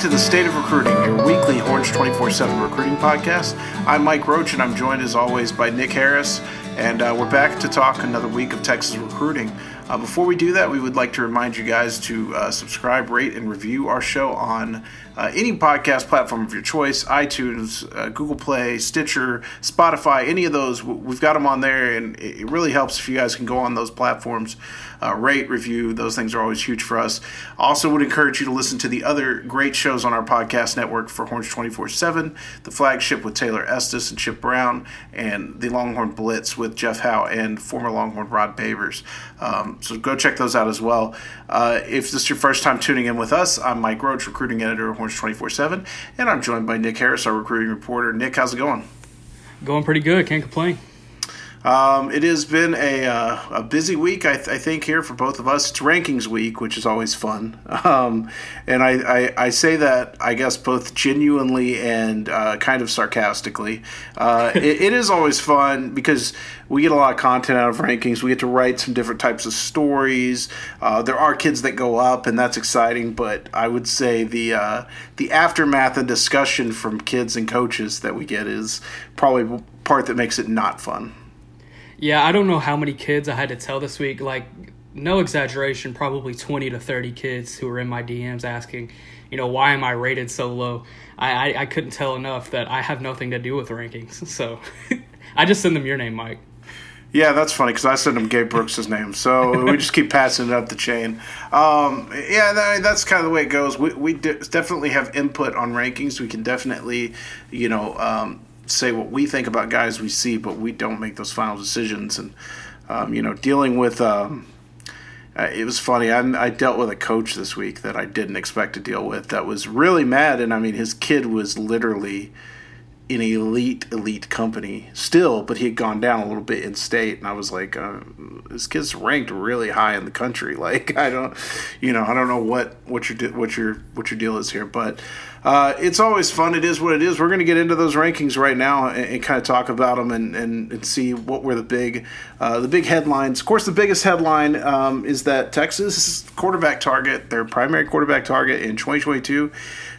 to the State of Recruiting, your weekly Orange 24 7 recruiting podcast. I'm Mike Roach, and I'm joined as always by Nick Harris. And uh, we're back to talk another week of Texas recruiting. Uh, before we do that, we would like to remind you guys to uh, subscribe, rate, and review our show on uh, any podcast platform of your choice iTunes, uh, Google Play, Stitcher, Spotify, any of those. We've got them on there, and it really helps if you guys can go on those platforms, uh, rate, review. Those things are always huge for us. Also, would encourage you to listen to the other great shows on our podcast network for Horns 24 7, the flagship with Taylor Estes and Chip Brown, and the Longhorn Blitz with Jeff Howe and former Longhorn Rod Babers. Um, so go check those out as well. Uh, if this is your first time tuning in with us, I'm Mike Roach, recruiting editor of Horns 24 7, and I'm joined by Nick Harris, our recruiting reporter. Nick, how's it going? Going pretty good. Can't complain. Um, it has been a, uh, a busy week, I, th- I, think, here for both of us. It's rankings week, which is always fun. Um, and I, I, I, say that, I guess, both genuinely and uh, kind of sarcastically. Uh, it, it is always fun because we get a lot of content out of rankings. We get to write some different types of stories. Uh, there are kids that go up, and that's exciting. But I would say the uh, the aftermath and discussion from kids and coaches that we get is probably part that makes it not fun. Yeah, I don't know how many kids I had to tell this week. Like, no exaggeration, probably 20 to 30 kids who were in my DMs asking, you know, why am I rated so low? I, I, I couldn't tell enough that I have nothing to do with rankings. So I just send them your name, Mike. Yeah, that's funny because I sent him Gabe Brooks' name, so we just keep passing it up the chain. Um, yeah, that, that's kind of the way it goes. We, we de- definitely have input on rankings. We can definitely, you know, um, say what we think about guys we see, but we don't make those final decisions. And um, you know, dealing with um, uh, it was funny. I, I, dealt with a coach this week that I didn't expect to deal with. That was really mad, and I mean, his kid was literally in elite elite company still, but he had gone down a little bit in state, and I was like, uh, this kid's ranked really high in the country. Like I don't, you know, I don't know what what your what your what your deal is here, but uh, it's always fun. It is what it is. We're going to get into those rankings right now and, and kind of talk about them and, and, and see what were the big uh, the big headlines. Of course, the biggest headline um, is that Texas quarterback target, their primary quarterback target in 2022.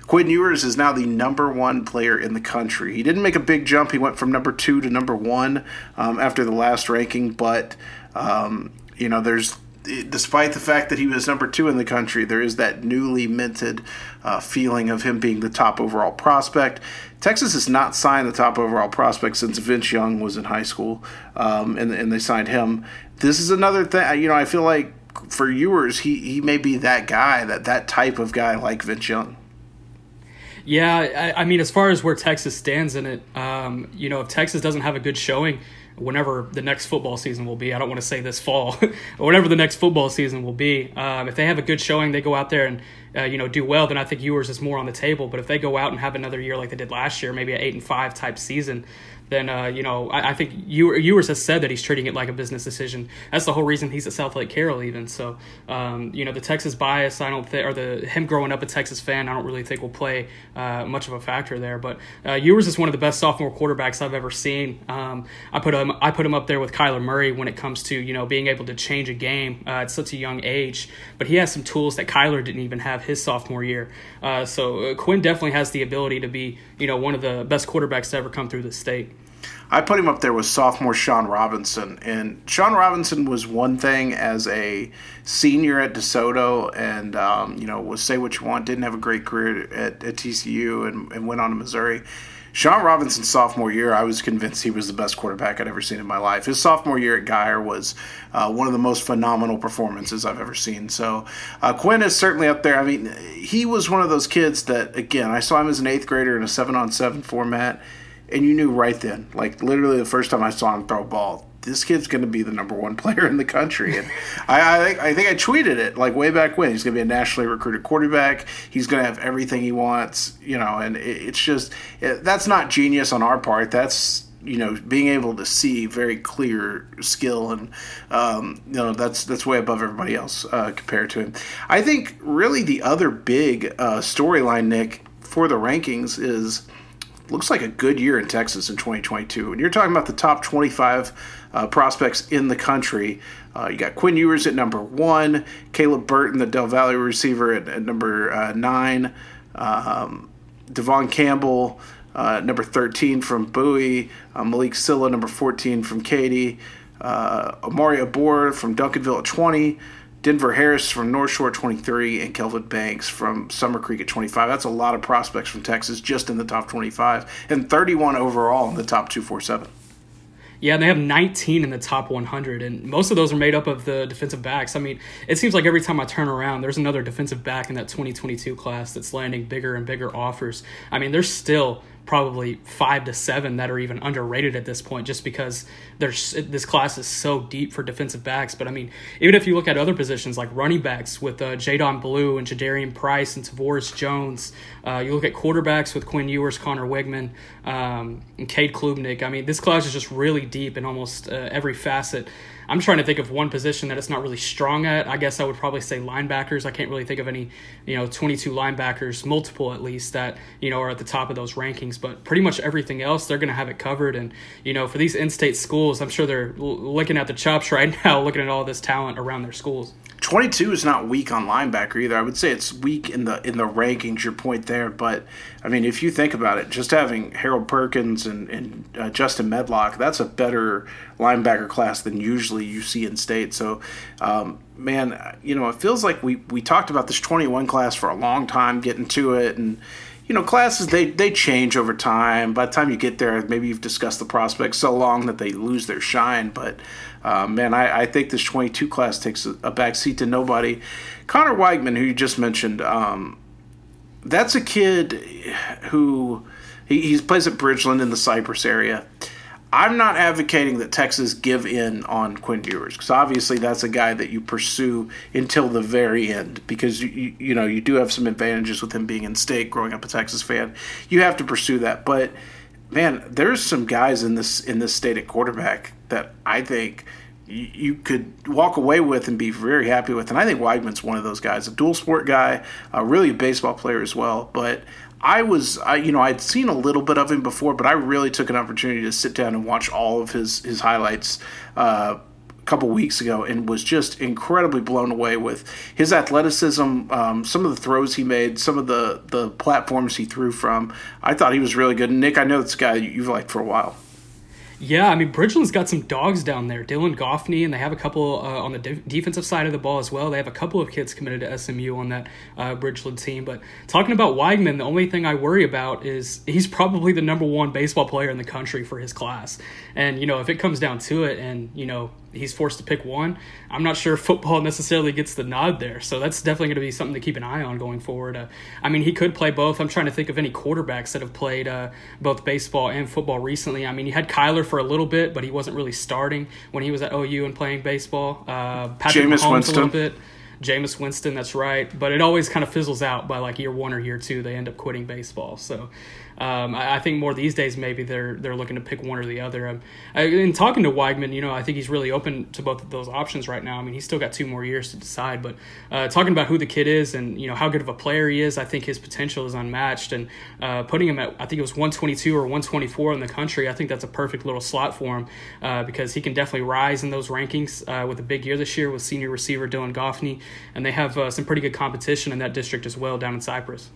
Quinn Ewers is now the number one player in the country. He didn't make a big jump. He went from number two to number one um, after the last ranking, but um, you know, there's despite the fact that he was number two in the country, there is that newly minted uh, feeling of him being the top overall prospect. Texas has not signed the top overall prospect since Vince Young was in high school, um, and, and they signed him. This is another thing. You know, I feel like for Ewers, he he may be that guy, that that type of guy like Vince Young. Yeah, I, I mean, as far as where Texas stands in it, um, you know, if Texas doesn't have a good showing whenever the next football season will be. I don't want to say this fall, or whenever the next football season will be. Um, if they have a good showing, they go out there and uh, you know do well, then I think Ewers is more on the table. But if they go out and have another year like they did last year, maybe an eight and five type season, then uh, you know I, I, think Ewers has said that he's treating it like a business decision. That's the whole reason he's at Southlake Carroll even. So um, you know the Texas bias, I don't think, or the him growing up a Texas fan, I don't really think will play uh, much of a factor there. But uh, Ewers is one of the best sophomore quarterbacks I've ever seen. Um, I put him I put him up there with Kyler Murray when it comes to you know being able to change a game uh, at such a young age. But he has some tools that Kyler didn't even have his sophomore year. Uh, so uh, Quinn definitely has the ability to be you know one of the best quarterbacks to ever come through the state. I put him up there with sophomore Shawn Robinson, and Shawn Robinson was one thing as a senior at DeSoto, and um, you know, was say what you want, didn't have a great career at, at TCU, and, and went on to Missouri. Shawn Robinson's sophomore year, I was convinced he was the best quarterback I'd ever seen in my life. His sophomore year at Guyer was uh, one of the most phenomenal performances I've ever seen. So uh, Quinn is certainly up there. I mean, he was one of those kids that, again, I saw him as an eighth grader in a seven on seven format and you knew right then, like literally the first time I saw him throw a ball, this kid's going to be the number one player in the country. And I, I, think I think I tweeted it like way back when. He's going to be a nationally recruited quarterback. He's going to have everything he wants, you know. And it, it's just it, that's not genius on our part. That's you know being able to see very clear skill and um, you know that's that's way above everybody else uh, compared to him. I think really the other big uh, storyline, Nick, for the rankings is looks like a good year in Texas in 2022. And you're talking about the top 25 uh, prospects in the country. Uh, you got Quinn Ewers at number one, Caleb Burton, the Del Valle receiver, at, at number uh, nine. um, Devon Campbell, uh, number 13 from Bowie, uh, Malik Silla, number 14 from Katy, uh, Omari Abor from Duncanville at 20, Denver Harris from North Shore 23, and Kelvin Banks from Summer Creek at 25. That's a lot of prospects from Texas just in the top 25, and 31 overall in the top 247. Yeah, and they have 19 in the top 100, and most of those are made up of the defensive backs. I mean, it seems like every time I turn around, there's another defensive back in that 2022 class that's landing bigger and bigger offers. I mean, there's still probably five to seven that are even underrated at this point, just because there's this class is so deep for defensive backs. But I mean, even if you look at other positions like running backs with uh, Jaydon Blue and Jadarian Price and Tavoris Jones, uh, you look at quarterbacks with Quinn Ewers, Connor Weigman, um, and Cade Klubnik. I mean, this class is just really deep in almost uh, every facet. I'm trying to think of one position that it's not really strong at. I guess I would probably say linebackers. I can't really think of any, you know, 22 linebackers, multiple at least, that, you know, are at the top of those rankings. But pretty much everything else, they're going to have it covered. And, you know, for these in state schools, I'm sure they're looking at the chops right now, looking at all this talent around their schools. 22 is not weak on linebacker either. I would say it's weak in the in the rankings. Your point there, but I mean, if you think about it, just having Harold Perkins and, and uh, Justin Medlock, that's a better linebacker class than usually you see in state. So, um, man, you know, it feels like we we talked about this 21 class for a long time, getting to it, and you know, classes they they change over time. By the time you get there, maybe you've discussed the prospects so long that they lose their shine, but uh, man, I, I, think this 22 class takes a, a backseat to nobody. Connor Weigman, who you just mentioned, um, that's a kid who he, he plays at Bridgeland in the Cypress area. I'm not advocating that Texas give in on Quinn Ewers because obviously that's a guy that you pursue until the very end because you, you, you know you do have some advantages with him being in state, growing up a Texas fan. You have to pursue that, but man, there's some guys in this in this state at quarterback that I think you could walk away with and be very happy with. And I think Weigman's one of those guys, a dual sport guy, a really a baseball player as well. But I was, I, you know, I'd seen a little bit of him before, but I really took an opportunity to sit down and watch all of his his highlights. Uh, a couple weeks ago and was just incredibly blown away with his athleticism, um, some of the throws he made, some of the the platforms he threw from. I thought he was really good. Nick, I know this guy you've liked for a while. Yeah, I mean Bridgeland's got some dogs down there. Dylan Goffney, and they have a couple uh, on the de- defensive side of the ball as well. They have a couple of kids committed to SMU on that uh, Bridgeland team. But talking about Weigman, the only thing I worry about is he's probably the number one baseball player in the country for his class. And you know, if it comes down to it, and you know he's forced to pick one. I'm not sure football necessarily gets the nod there, so that's definitely going to be something to keep an eye on going forward. Uh, I mean, he could play both. I'm trying to think of any quarterbacks that have played uh, both baseball and football recently. I mean, you had Kyler for a little bit, but he wasn't really starting when he was at OU and playing baseball. Uh, Patrick Jameis Mahomes Winston. a little bit. Jameis Winston, that's right. But it always kind of fizzles out by like year one or year two. They end up quitting baseball. So um, I, I, think more these days maybe they're they're looking to pick one or the other. Um, I, in talking to Weigman, you know, I think he's really open to both of those options right now. I mean, he's still got two more years to decide. But uh, talking about who the kid is and you know how good of a player he is, I think his potential is unmatched. And uh, putting him at I think it was 122 or 124 in the country, I think that's a perfect little slot for him uh, because he can definitely rise in those rankings uh, with a big year this year with senior receiver Dylan Goffney, and they have uh, some pretty good competition in that district as well down in Cypress.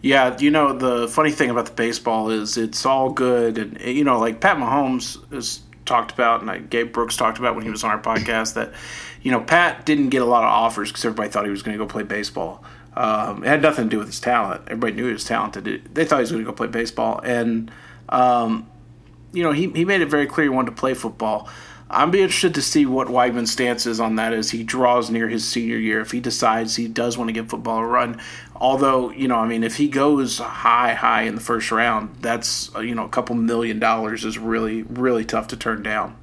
Yeah, you know the funny thing about the baseball is it's all good, and you know, like Pat Mahomes has talked about, and I, Gabe Brooks talked about when he was on our podcast that, you know, Pat didn't get a lot of offers because everybody thought he was going to go play baseball. Um, it had nothing to do with his talent. Everybody knew he was talented. They thought he was going to go play baseball, and um, you know, he he made it very clear he wanted to play football. I'm be interested to see what Weigman's stance is on that as he draws near his senior year. If he decides he does want to give football a run, although you know, I mean, if he goes high, high in the first round, that's uh, you know, a couple million dollars is really, really tough to turn down.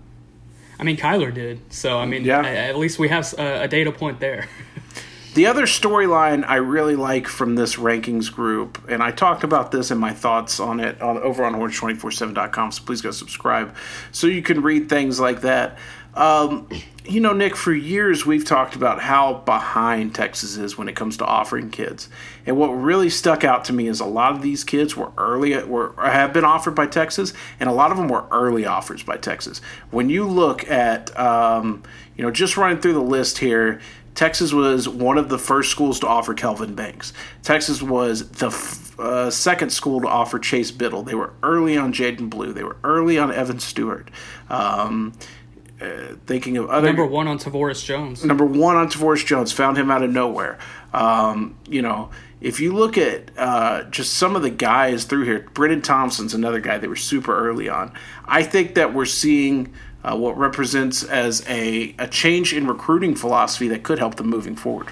I mean, Kyler did, so I mean, yeah. at least we have a data point there. The other storyline I really like from this rankings group, and I talked about this in my thoughts on it on, over on orange247.com, so please go subscribe so you can read things like that. Um, you know, Nick, for years we've talked about how behind Texas is when it comes to offering kids. And what really stuck out to me is a lot of these kids were early were have been offered by Texas, and a lot of them were early offers by Texas. When you look at, um, you know, just running through the list here, Texas was one of the first schools to offer Kelvin Banks. Texas was the f- uh, second school to offer Chase Biddle. They were early on Jaydon Blue. They were early on Evan Stewart. Um, uh, thinking of other number one on Tavoris Jones. Number one on Tavoris Jones found him out of nowhere. Um, you know, if you look at uh, just some of the guys through here, Brenen Thompson's another guy that were super early on. I think that we're seeing uh, what represents as a, a change in recruiting philosophy that could help them moving forward.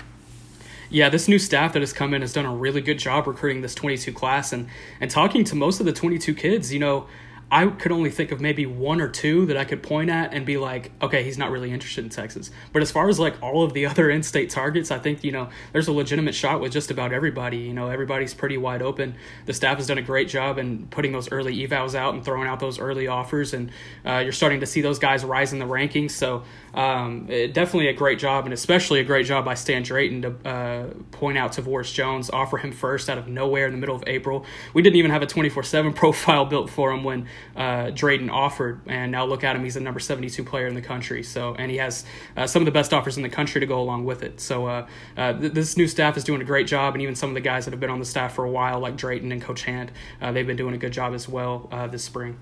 Yeah, this new staff that has come in has done a really good job recruiting this 22 class and and talking to most of the 22 kids. You know, I could only think of maybe one or two that I could point at and be like, okay, he's not really interested in Texas. But as far as like all of the other in state targets, I think, you know, there's a legitimate shot with just about everybody. You know, everybody's pretty wide open. The staff has done a great job in putting those early evals out and throwing out those early offers. And uh, you're starting to see those guys rise in the rankings. So um, it, definitely a great job, and especially a great job by Stan Drayton to uh, point out to Tavoris Jones, offer him first out of nowhere in the middle of April. We didn't even have a 24 7 profile built for him when uh, Drayton offered, and now look at him. He's the number 72 player in the country. So, and he has uh, some of the best offers in the country to go along with it. So, uh, uh th- this new staff is doing a great job, and even some of the guys that have been on the staff for a while, like Drayton and Coach Hand, uh, they've been doing a good job as well this spring.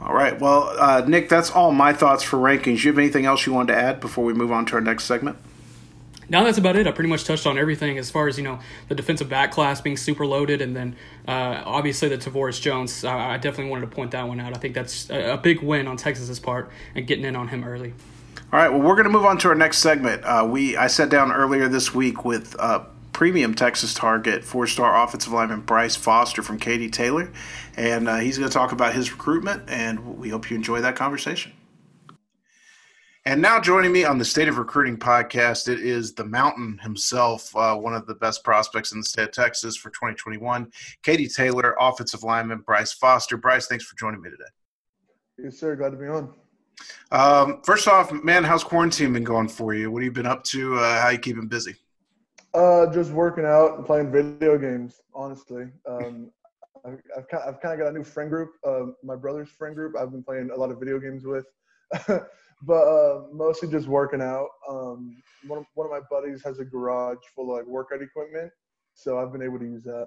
All right. Well, uh, Nick, that's all my thoughts for rankings. You have anything else you wanted to add before we move on to our next segment? now that's about it. I pretty much touched on everything as far as you know the defensive back class being super loaded, and then uh, obviously the Tavoris Jones. I definitely wanted to point that one out. I think that's a, a, big win on Texas's part and getting in on him early. All right. Well, we're going to move on to our next segment. Uh, we I sat down earlier this week with. Uh, premium Texas target, four star offensive lineman Bryce Foster from Katy Taylor. And uh, he's going to talk about his recruitment, and we hope you enjoy that conversation. And now joining me on the State of Recruiting podcast, it is the Mountain himself, uh, one of the best prospects in the state of Texas for 2021. Katy Taylor, offensive lineman Bryce Foster. Bryce, thanks for joining me today. Yes, sir. Glad to be on. Um, first off, man, how's quarantine been going for you? What have you been up to? Uh, how you keeping busy? Uh, just working out and playing video games. Honestly, um, I've, I've, kind, of, I've kind of got a new friend group. Uh, my brother's friend group. I've been playing a lot of video games with, but uh, mostly just working out. Um, one of, one of my buddies has a garage full of like workout equipment, so I've been able to use that.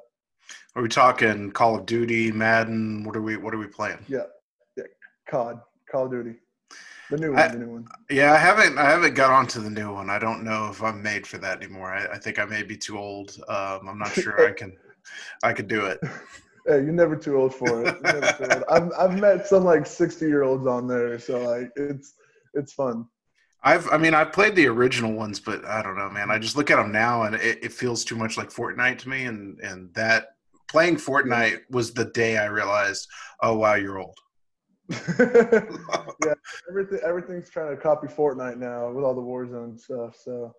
Are we talking Call of Duty, Madden? What are we What are we playing? Yeah, yeah, COD, Call of Duty. The new one, I, the new one. Yeah, I haven't I haven't got onto the new one. I don't know if I'm made for that anymore. I, I think I may be too old. Um, I'm not sure I can I could do it. Hey, you're never too old for it. Old. I've I've met some like 60 year olds on there, so like it's it's fun. I've I mean I've played the original ones, but I don't know, man. I just look at them now and it, it feels too much like Fortnite to me, and and that playing Fortnite was the day I realized, oh wow, you're old. yeah, everything everything's trying to copy Fortnite now with all the Warzone stuff. So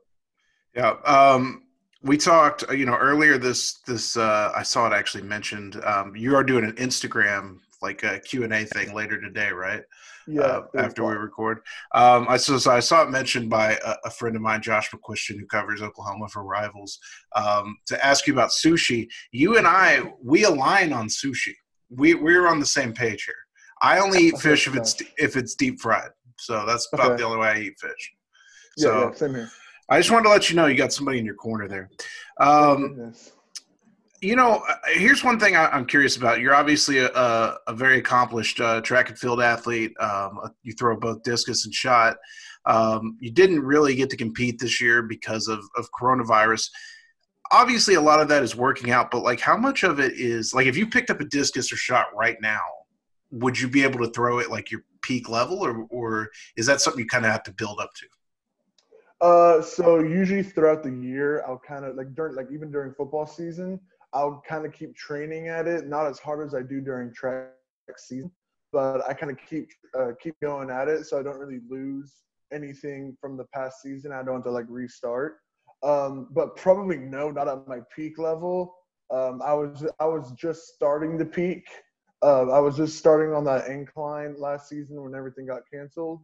yeah, um, we talked. Uh, you know, earlier this this uh, I saw it actually mentioned. Um, you are doing an Instagram like a Q and A thing later today, right? Yeah. Uh, after we record, um, I saw so I saw it mentioned by a, a, friend of mine, Josh McCuistion, who covers Oklahoma for Rivals, um, to ask you about sushi. You and I, we align on sushi. We we're on the same page here. I only eat fish if it's if it's deep fried. So that's about okay. the only way I eat fish. So yeah, yeah, same here. I just wanted to let you know you got somebody in your corner there. Um, you know, uh, here's one thing I, am curious about. You're obviously a, a, a very accomplished uh, track and field athlete. Um, uh, you throw both discus and shot. Um, you didn't really get to compete this year because of, of coronavirus. Obviously, a lot of that is working out, but like, how much of it is like if you picked up a discus or shot right now? Would you be able to throw it like your peak level, or or is that something you kind of have to build up to? Uh, so usually throughout the year, I'll kind of like during like even during football season, I'll kind of keep training at it. Not as hard as I do during track season, but I kind of keep uh, keep going at it, so I don't really lose anything from the past season. I don't have to like restart. Um, but probably no, not at my peak level. Um, I was I was just starting to peak uh, I was just starting on that incline last season when everything got canceled,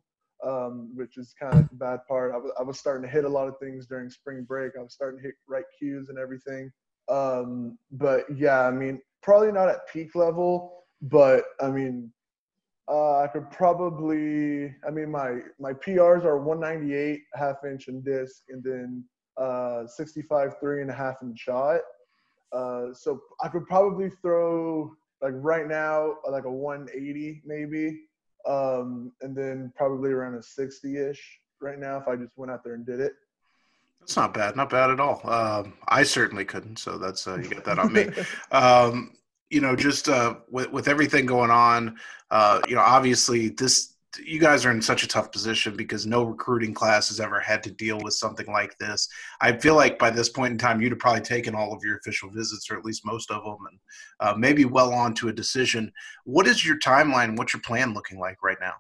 um, which is kind of the bad part. I was, I was starting to hit a lot of things during spring break. I was starting to hit right cues and everything. Um, but yeah, I mean, probably not at peak level, but I mean, Uh, I could probably. I mean, my my PRs are 198 half inch and disc, and then uh, 65 three and a half inch shot. Uh, so I could probably throw like right now like a 180 maybe, um, and then probably around a 60 ish right now if I just went out there and did it. That's not bad, not bad at all. Um, I certainly couldn't, so that's uh, you get that on me. um, you know, just uh, with with everything going on, uh, you know, obviously this you guys are in such a tough position because no recruiting class has ever had to deal with something like this. I feel like by this point in time, you'd have probably taken all of your official visits, or at least most of them, and uh, maybe well on to a decision. What is your timeline? What's your plan looking like right now?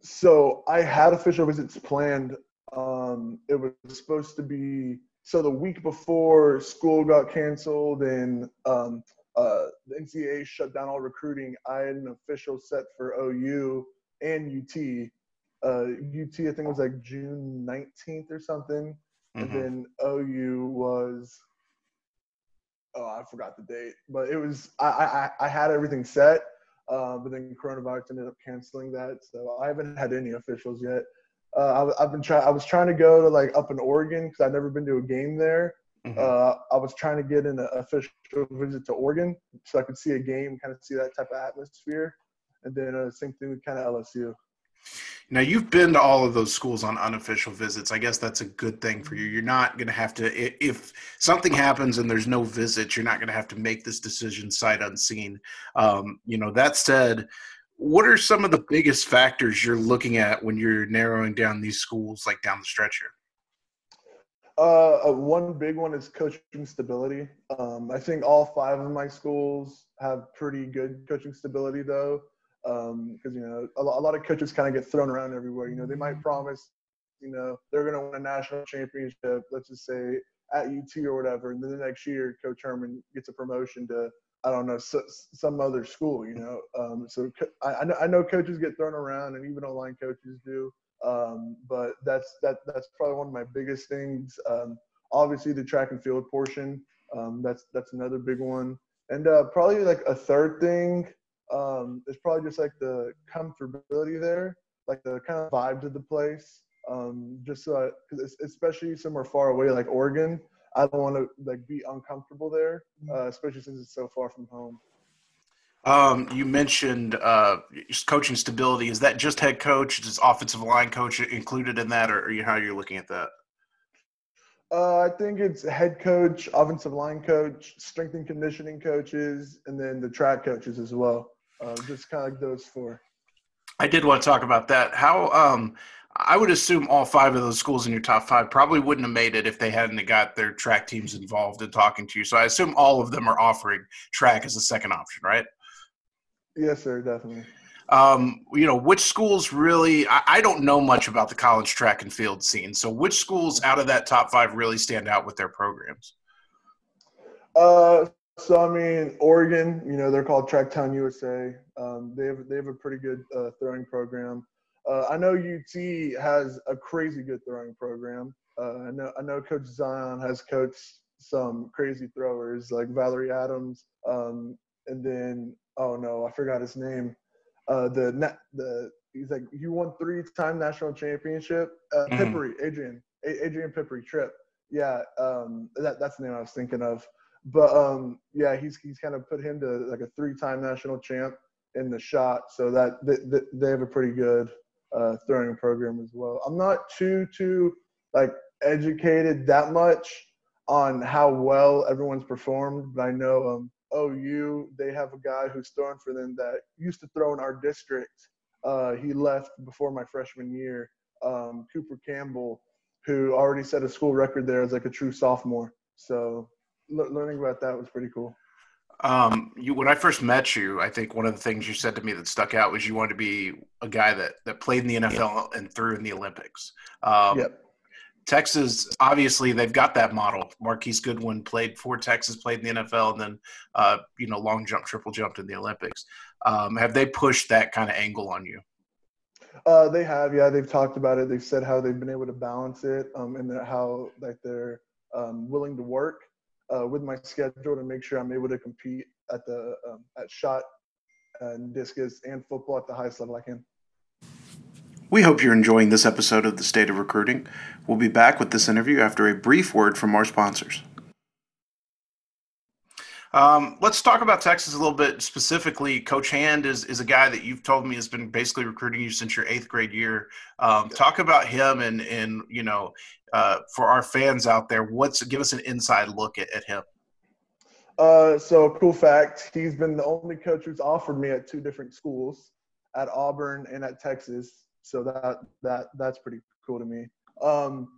So I had official visits planned. Um, it was supposed to be so the week before school got canceled and um, uh, the NCAA shut down all recruiting. I had an official set for OU and UT. Uh, UT I think it was like June 19th or something, mm-hmm. and then OU was oh I forgot the date, but it was I I, I had everything set, uh, but then coronavirus ended up canceling that, so I haven't had any officials yet. Uh, I, have been trying. I was trying to go to like up in Oregon because I've never been to a game there. Mm-hmm. Uh, I was trying to get an official visit to Oregon so I could see a game, kind of see that type of atmosphere, and then uh, same thing with kind of LSU. Now you've been to all of those schools on unofficial visits. I guess that's a good thing for you. You're not going to have to if something happens and there's no visits, you're not going to have to make this decision sight unseen. Um, you know that said, what are some of the biggest factors you're looking at when you're narrowing down these schools, like down the stretch here? Uh, uh, one big one is coaching stability. Um, I think all five of my schools have pretty good coaching stability, though, because um, you know a, a, lot of coaches kind of get thrown around everywhere. You know, they might promise, you know, they're going to win a national championship. Let's just say at UT or whatever, and then the next year, Coach Herman gets a promotion to I don't know some other school. You know, um, so I, I know, I know coaches get thrown around, and even online coaches do. Um, but that's that that's probably one of my biggest things. Um, obviously, the track and field portion. Um, that's that's another big one. And uh, probably like a third thing um, is probably just like the comfortability there, like the kind of vibe to the place. Um, just so, I, especially somewhere far away like Oregon, I don't want to like be uncomfortable there, mm-hmm. uh, especially since it's so far from home. Um, you mentioned uh, coaching stability. Is that just head coach? Is offensive line coach included in that, or, or how you're looking at that? Uh, I think it's head coach, offensive line coach, strength and conditioning coaches, and then the track coaches as well. Uh, just kind of those four. I did want to talk about that. How um, I would assume all five of those schools in your top five probably wouldn't have made it if they hadn't got their track teams involved in talking to you. So I assume all of them are offering track as a second option, right? Yes, sir, definitely. Um, you know, which schools really? I, I, don't know much about the college track and field scene. So, which schools out of that top five really stand out with their programs? Uh, so I mean, Oregon. You know, they're called Tracktown USA. Um, they have they have a pretty good uh, throwing program. Uh, I know UT has a crazy good throwing program. Uh, I know I know Coach Zion has coached some crazy throwers like Valerie Adams, um, and then oh no, I forgot his name. Uh, the the he's like he won three time national championship. Uh, mm. Piperi, Adrian, A- Adrian Piperi, Trip. Yeah, um, that that's the name I was thinking of. But um, yeah, he's he's kind of put him to like a three time national champ in the shot, so that they, they have a pretty good uh, throwing program as well. I'm not too too like educated that much on how well everyone's performed, but I know um, OU, they have a guy who's throwing for them that used to throw in our district. Uh, he left before my freshman year. Um, Cooper Campbell, who already set a school record there as like a true sophomore. So learning about that was pretty cool. Um, you when I first met you, I think one of the things you said to me that stuck out was you wanted to be a guy that that played in the NFL and threw in the Olympics. Um, yep. Texas, obviously, they've got that model. Marquise Goodwin played for Texas, played in the NFL, and then uh, you know long jump, triple jumped in the Olympics. Um, have they pushed that kind of angle on you? Uh, they have, yeah. They've talked about it. They've said how they've been able to balance it, um, and how like they're um, willing to work uh, with my schedule to make sure I'm able to compete at the um, at shot and discus and football at the highest level I can. We hope you're enjoying this episode of The State of Recruiting. We'll be back with this interview after a brief word from our sponsors. Um, let's talk about Texas a little bit specifically. Coach Hand is, is a guy that you've told me has been basically recruiting you since your eighth grade year. Um, talk about him and, and you know, uh, for our fans out there, what's give us an inside look at, at him. Uh, so cool fact, he's been the only coach who's offered me at two different schools, at Auburn and at Texas. So that that that's pretty cool to me. Um,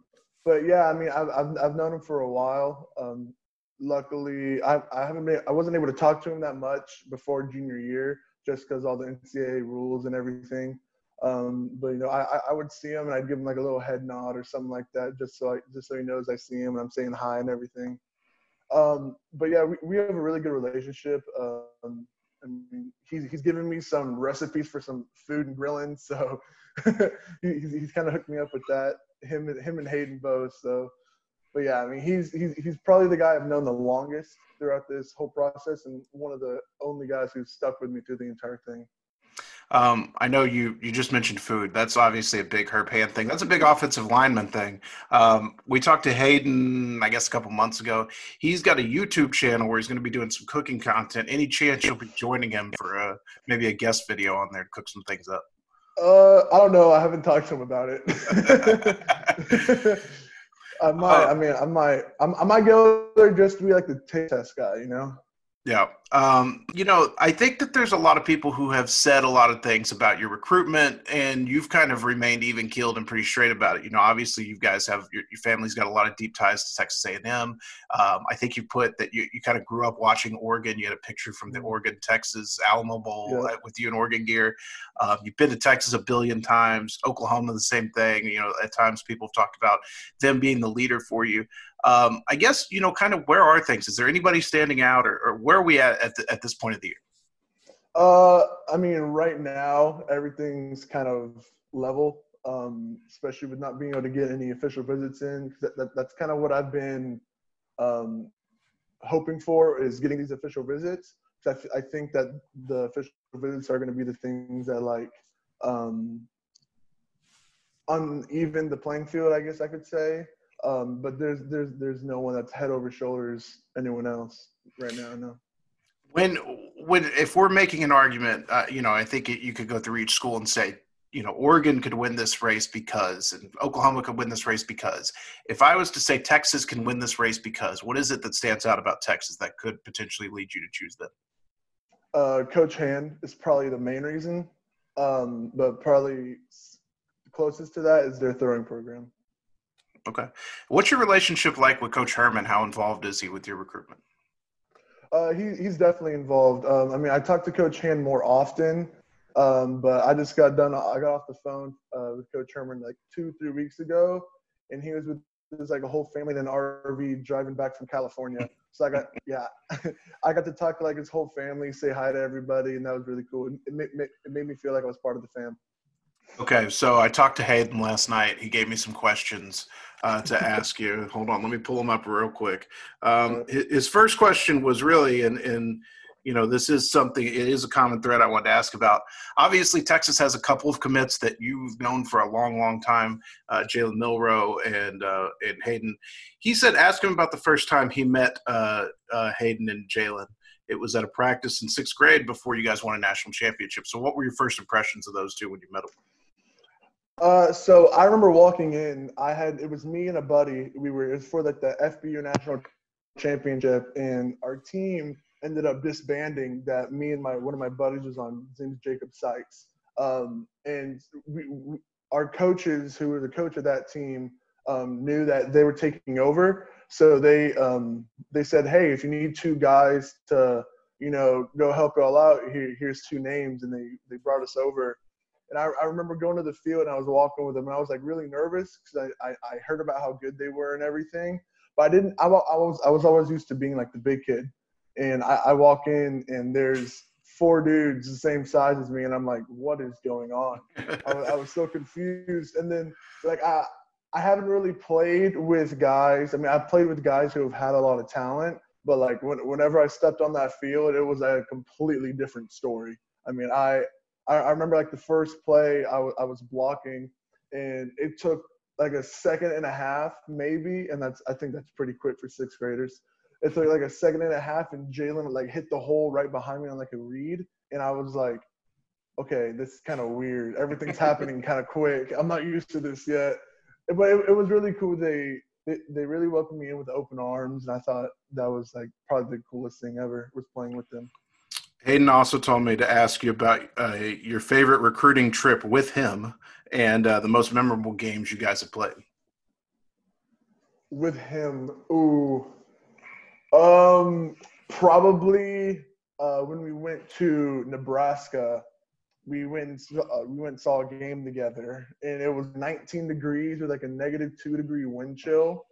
but yeah, I mean, I've, I've, I've known him for a while. Um, luckily, I, I haven't been, I wasn't able to talk to him that much before junior year, just because all the NCAA rules and everything. Um, but you know, I, I would see him and I'd give him like a little head nod or something like that, just so I, just so he knows I see him and I'm saying hi and everything. Um, but yeah, we, we have a really good relationship. Um, I mean, he's he's giving me some recipes for some food and grilling, so he's he's kind of hooked me up with that. Him him and Hayden both. So but yeah, I mean, he's he's he's probably the guy I've known the longest throughout this whole process, and one of the only guys who's stuck with me through the entire thing. Um, I know you you just mentioned food. That's obviously a big Herb Hand thing. That's a big offensive lineman thing. Um, we talked to Hayden, I guess, a couple months ago. He's got a YouTube channel where he's going to be doing some cooking content. Any chance you'll be joining him for a, maybe a guest video on there to cook some things up? Uh, I don't know. I haven't talked to him about it. I might. Uh, I mean, I might. I'm, I might go there just to be like the taste test guy, you know. Yeah. Um, you know, I think that there's a lot of people who have said a lot of things about your recruitment, and you've kind of remained even keeled and pretty straight about it. You know, obviously, you guys have your, your family's got a lot of deep ties to Texas A&M. Um, I think you put that you, you kind of grew up watching Oregon. You had a picture from the mm-hmm. Oregon Texas Alamo Bowl yeah. with you in Oregon gear. Um, you've been to Texas a billion times. Oklahoma, the same thing. You know, at times people have talked about them being the leader for you. Um, I guess you know, kind of where are things? Is there anybody standing out, or, or where are we at at, the, at this point of the year? Uh, I mean, right now everything's kind of level, um, especially with not being able to get any official visits in. That, that, that's kind of what I've been um, hoping for is getting these official visits. I, th- I think that the official visits are going to be the things that like um, uneven the playing field, I guess I could say. Um, but there's there's there's no one that's head over shoulders anyone else right now. No. When when if we're making an argument, uh, you know, I think it, you could go through each school and say, you know, Oregon could win this race because, and Oklahoma could win this race because. If I was to say Texas can win this race because, what is it that stands out about Texas that could potentially lead you to choose them? Uh, Coach Hand is probably the main reason, um, but probably closest to that is their throwing program. Okay. What's your relationship like with Coach Herman? How involved is he with your recruitment? Uh, he, he's definitely involved. Um, I mean, I talk to Coach Hand more often, um, but I just got done. I got off the phone uh, with Coach Herman like two, three weeks ago, and he was with it was like a whole family in an RV driving back from California. So I got yeah, I got to talk to like his whole family, say hi to everybody, and that was really cool. It made, it made me feel like I was part of the fam. Okay, so I talked to Hayden last night. He gave me some questions uh, to ask you. Hold on, let me pull them up real quick. Um, his first question was really, and, and you know, this is something. It is a common thread I wanted to ask about. Obviously, Texas has a couple of commits that you've known for a long, long time. Uh, Jalen Milroe and uh, and Hayden. He said, ask him about the first time he met uh, uh, Hayden and Jalen. It was at a practice in sixth grade before you guys won a national championship. So, what were your first impressions of those two when you met them? Uh, so I remember walking in. I had it was me and a buddy. We were it was for like the FBU national championship, and our team ended up disbanding. That me and my one of my buddies was on. His name is Jacob Sykes. Um, and we, we, our coaches, who were the coach of that team, um, knew that they were taking over. So they um, they said, "Hey, if you need two guys to you know go help y'all out, here, here's two names." And they they brought us over and I, I remember going to the field and I was walking with them and I was like really nervous because I, I, I, heard about how good they were and everything. But I didn't, I, I, was, I was always used to being like the big kid. And I, I walk in and there's four dudes the same size as me. And I'm like, what is going on? I, I was so confused. And then like, I, I haven't really played with guys. I mean, I've played with guys who have had a lot of talent, but like when, whenever I stepped on that field, it was a completely different story. I mean, I I, I remember like the first play I, w- I was blocking, and it took like a second and a half maybe, and that's I think that's pretty quick for sixth graders. It took like a second and a half, and Jalen like hit the hole right behind me on like a read, and I was like, okay, this is kind of weird. Everything's happening kind of quick. I'm not used to this yet, but it, it was really cool. They, they they really welcomed me in with open arms, and I thought that was like probably the coolest thing ever was playing with them. Hayden also told me to ask you about uh, your favorite recruiting trip with him and uh, the most memorable games you guys have played. With him, ooh, um, probably uh, when we went to Nebraska, we went uh, we went saw a game together, and it was 19 degrees with like a negative two degree wind chill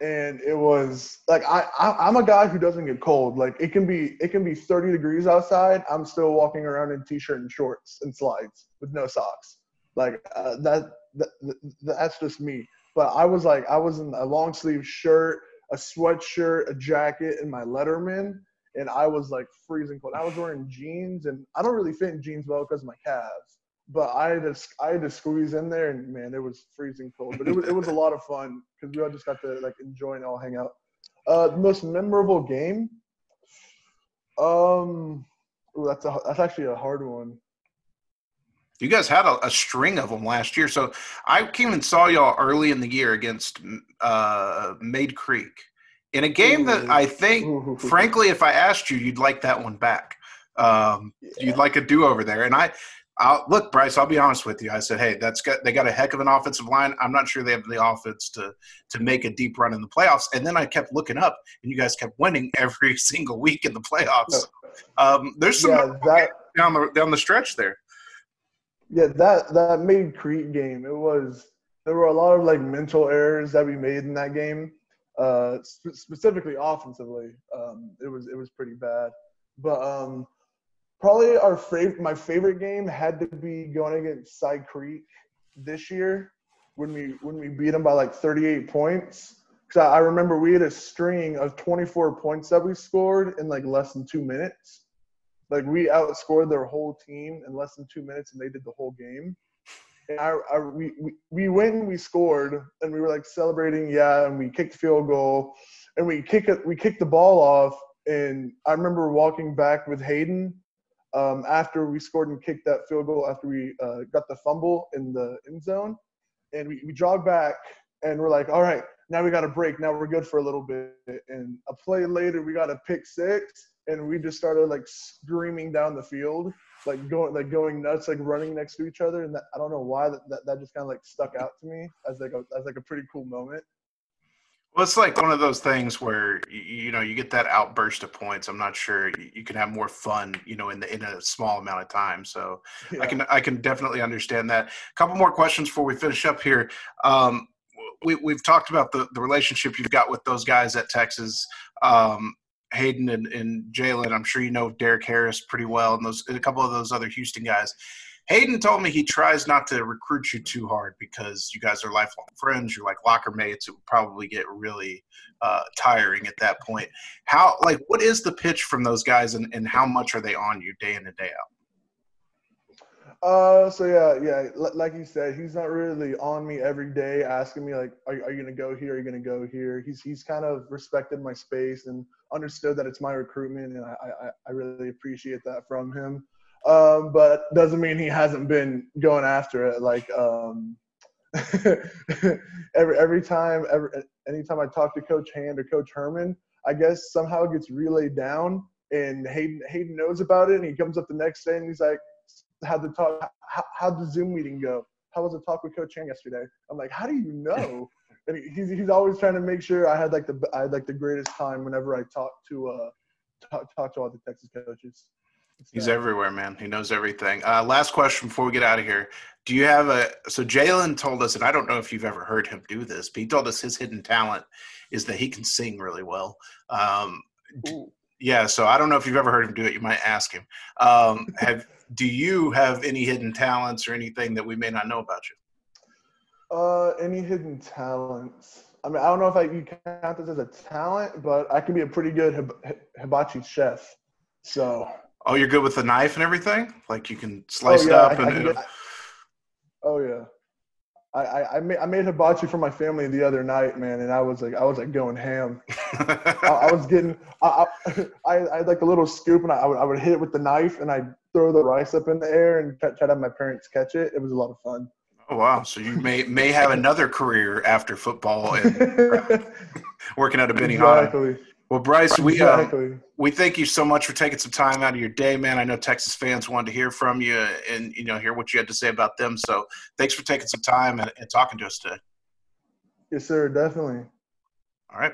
and it was like I, I am a guy who doesn't get cold. Like it can be it can be 30 degrees outside. I'm still walking around in t-shirt and shorts and slides with no socks. Like uh, that, that that's just me. But I was like I was in a long sleeve shirt, a sweatshirt, a jacket, and my Letterman, and I was like freezing cold. I was wearing jeans, and I don't really fit in jeans well because of my calves but I had to I had to squeeze in there, and man, it was freezing cold. But it was it was a lot of fun because we all just got to like enjoy and all hang out. Uh, the most memorable game. Um, ooh, that's a that's actually a hard one. You guys had a, a, string of them last year, so I came and saw y'all early in the year against uh, Mayde Creek in a game ooh. that I think, ooh. frankly, if I asked you, you'd like that one back. Um, yeah. You'd like a do over there, and I I'll, look, Bryce. I'll be honest with you. I said, "Hey, that's got they got a heck of an offensive line. I'm not sure they have the offense to to make a deep run in the playoffs." And then I kept looking up, and you guys kept winning every single week in the playoffs. Um, there's some yeah, that, down the down the stretch there. Yeah, that that Mayde Creek game. It was there were a lot of like mental errors that we made in that game, uh, sp- specifically offensively. Um, it was it was pretty bad, but um, probably our favorite my favorite game had to be going against Side Creek this year when we when we beat them by like 38 points. Because I, I remember we had a string of 24 points that we scored in like less than two minutes. Like we outscored their whole team in less than two minutes, and they did the whole game. And I, I we, we we went and we scored, and we were like celebrating, yeah, and we kicked the field goal, and we kick it, we kicked the ball off, and I remember walking back with Hayden, um, after we scored and kicked that field goal after we uh, got the fumble in the end zone. And we, we jogged back and we're like, all right, now we got a break. Now we're good for a little bit. And a play later, we got a pick six and we just started like screaming down the field, like going, like going nuts, like running next to each other. And that, I don't know why that, that, that just kind of like stuck out to me as like a, as like a pretty cool moment. Well, it's like one of those things where you know you get that outburst of points. I'm not sure you can have more fun, you know, in the in a small amount of time. So yeah. I can I can definitely understand that. A couple more questions before we finish up here. Um, we we've talked about the the relationship you've got with those guys at Texas. Um, Hayden and, and Jalen, I'm sure you know Derek Harris pretty well, and those and a couple of those other Houston guys. Hayden told me he tries not to recruit you too hard because you guys are lifelong friends. You're like locker mates. It would probably get really uh, tiring at that point. How, like, what is the pitch from those guys, and, and how much are they on you day in and day out? Uh, so yeah, yeah, like you said, he's not really on me every day, asking me like, "Are, are you gonna go here? Are you gonna go here?" He's he's kind of respected my space and understood that it's my recruitment, and I I, I really appreciate that from him um, but doesn't mean he hasn't been going after it. Like um, every every time, every anytime I talk to Coach Hand or Coach Herman, I guess somehow it gets relayed down, and Hayden Hayden knows about it, and he comes up the next day and he's like, "How the talk? How, how'd the Zoom meeting go? How was the talk with Coach Hand yesterday?" I'm like, "How do you know?" and he's he's always trying to make sure I had like the I had like the greatest time whenever I talk to uh talk, talk to all the Texas coaches. He's everywhere, man. He knows everything. Uh, last question before we get out of here. Do you have a so Jalen told us, and I don't know if you've ever heard him do this, but he told us his hidden talent is that he can sing really well. Um, yeah, so I don't know if you've ever heard him do it. You might ask him. Um, have do you have any hidden talents or anything that we may not know about you? Uh, any hidden talents? I mean, I don't know if I you count this as a talent, but I can be a pretty good hib- hibachi chef. So Oh, you're good with the knife and everything. Like you can slice oh, yeah, it up I, and. I, I, oh yeah. I, I, made, I made hibachi for my family the other night, man, and I was like, I was like going ham. I, I, was getting, I, I, I, had like a little scoop, and I, would, I would hit it with the knife, and I'd throw the rice up in the air and try, try to have my parents catch it. It was a lot of fun. Oh wow! So you may may have another career after football and working at a Benihana. Exactly. Well, Bryce, we uh, exactly. uh, we thank you so much for taking some time out of your day, man. I know Texas fans wanted to hear from you and you know hear what you had to say about them. So thanks for taking some time and, and talking to us today. Yes, sir. Definitely. All right.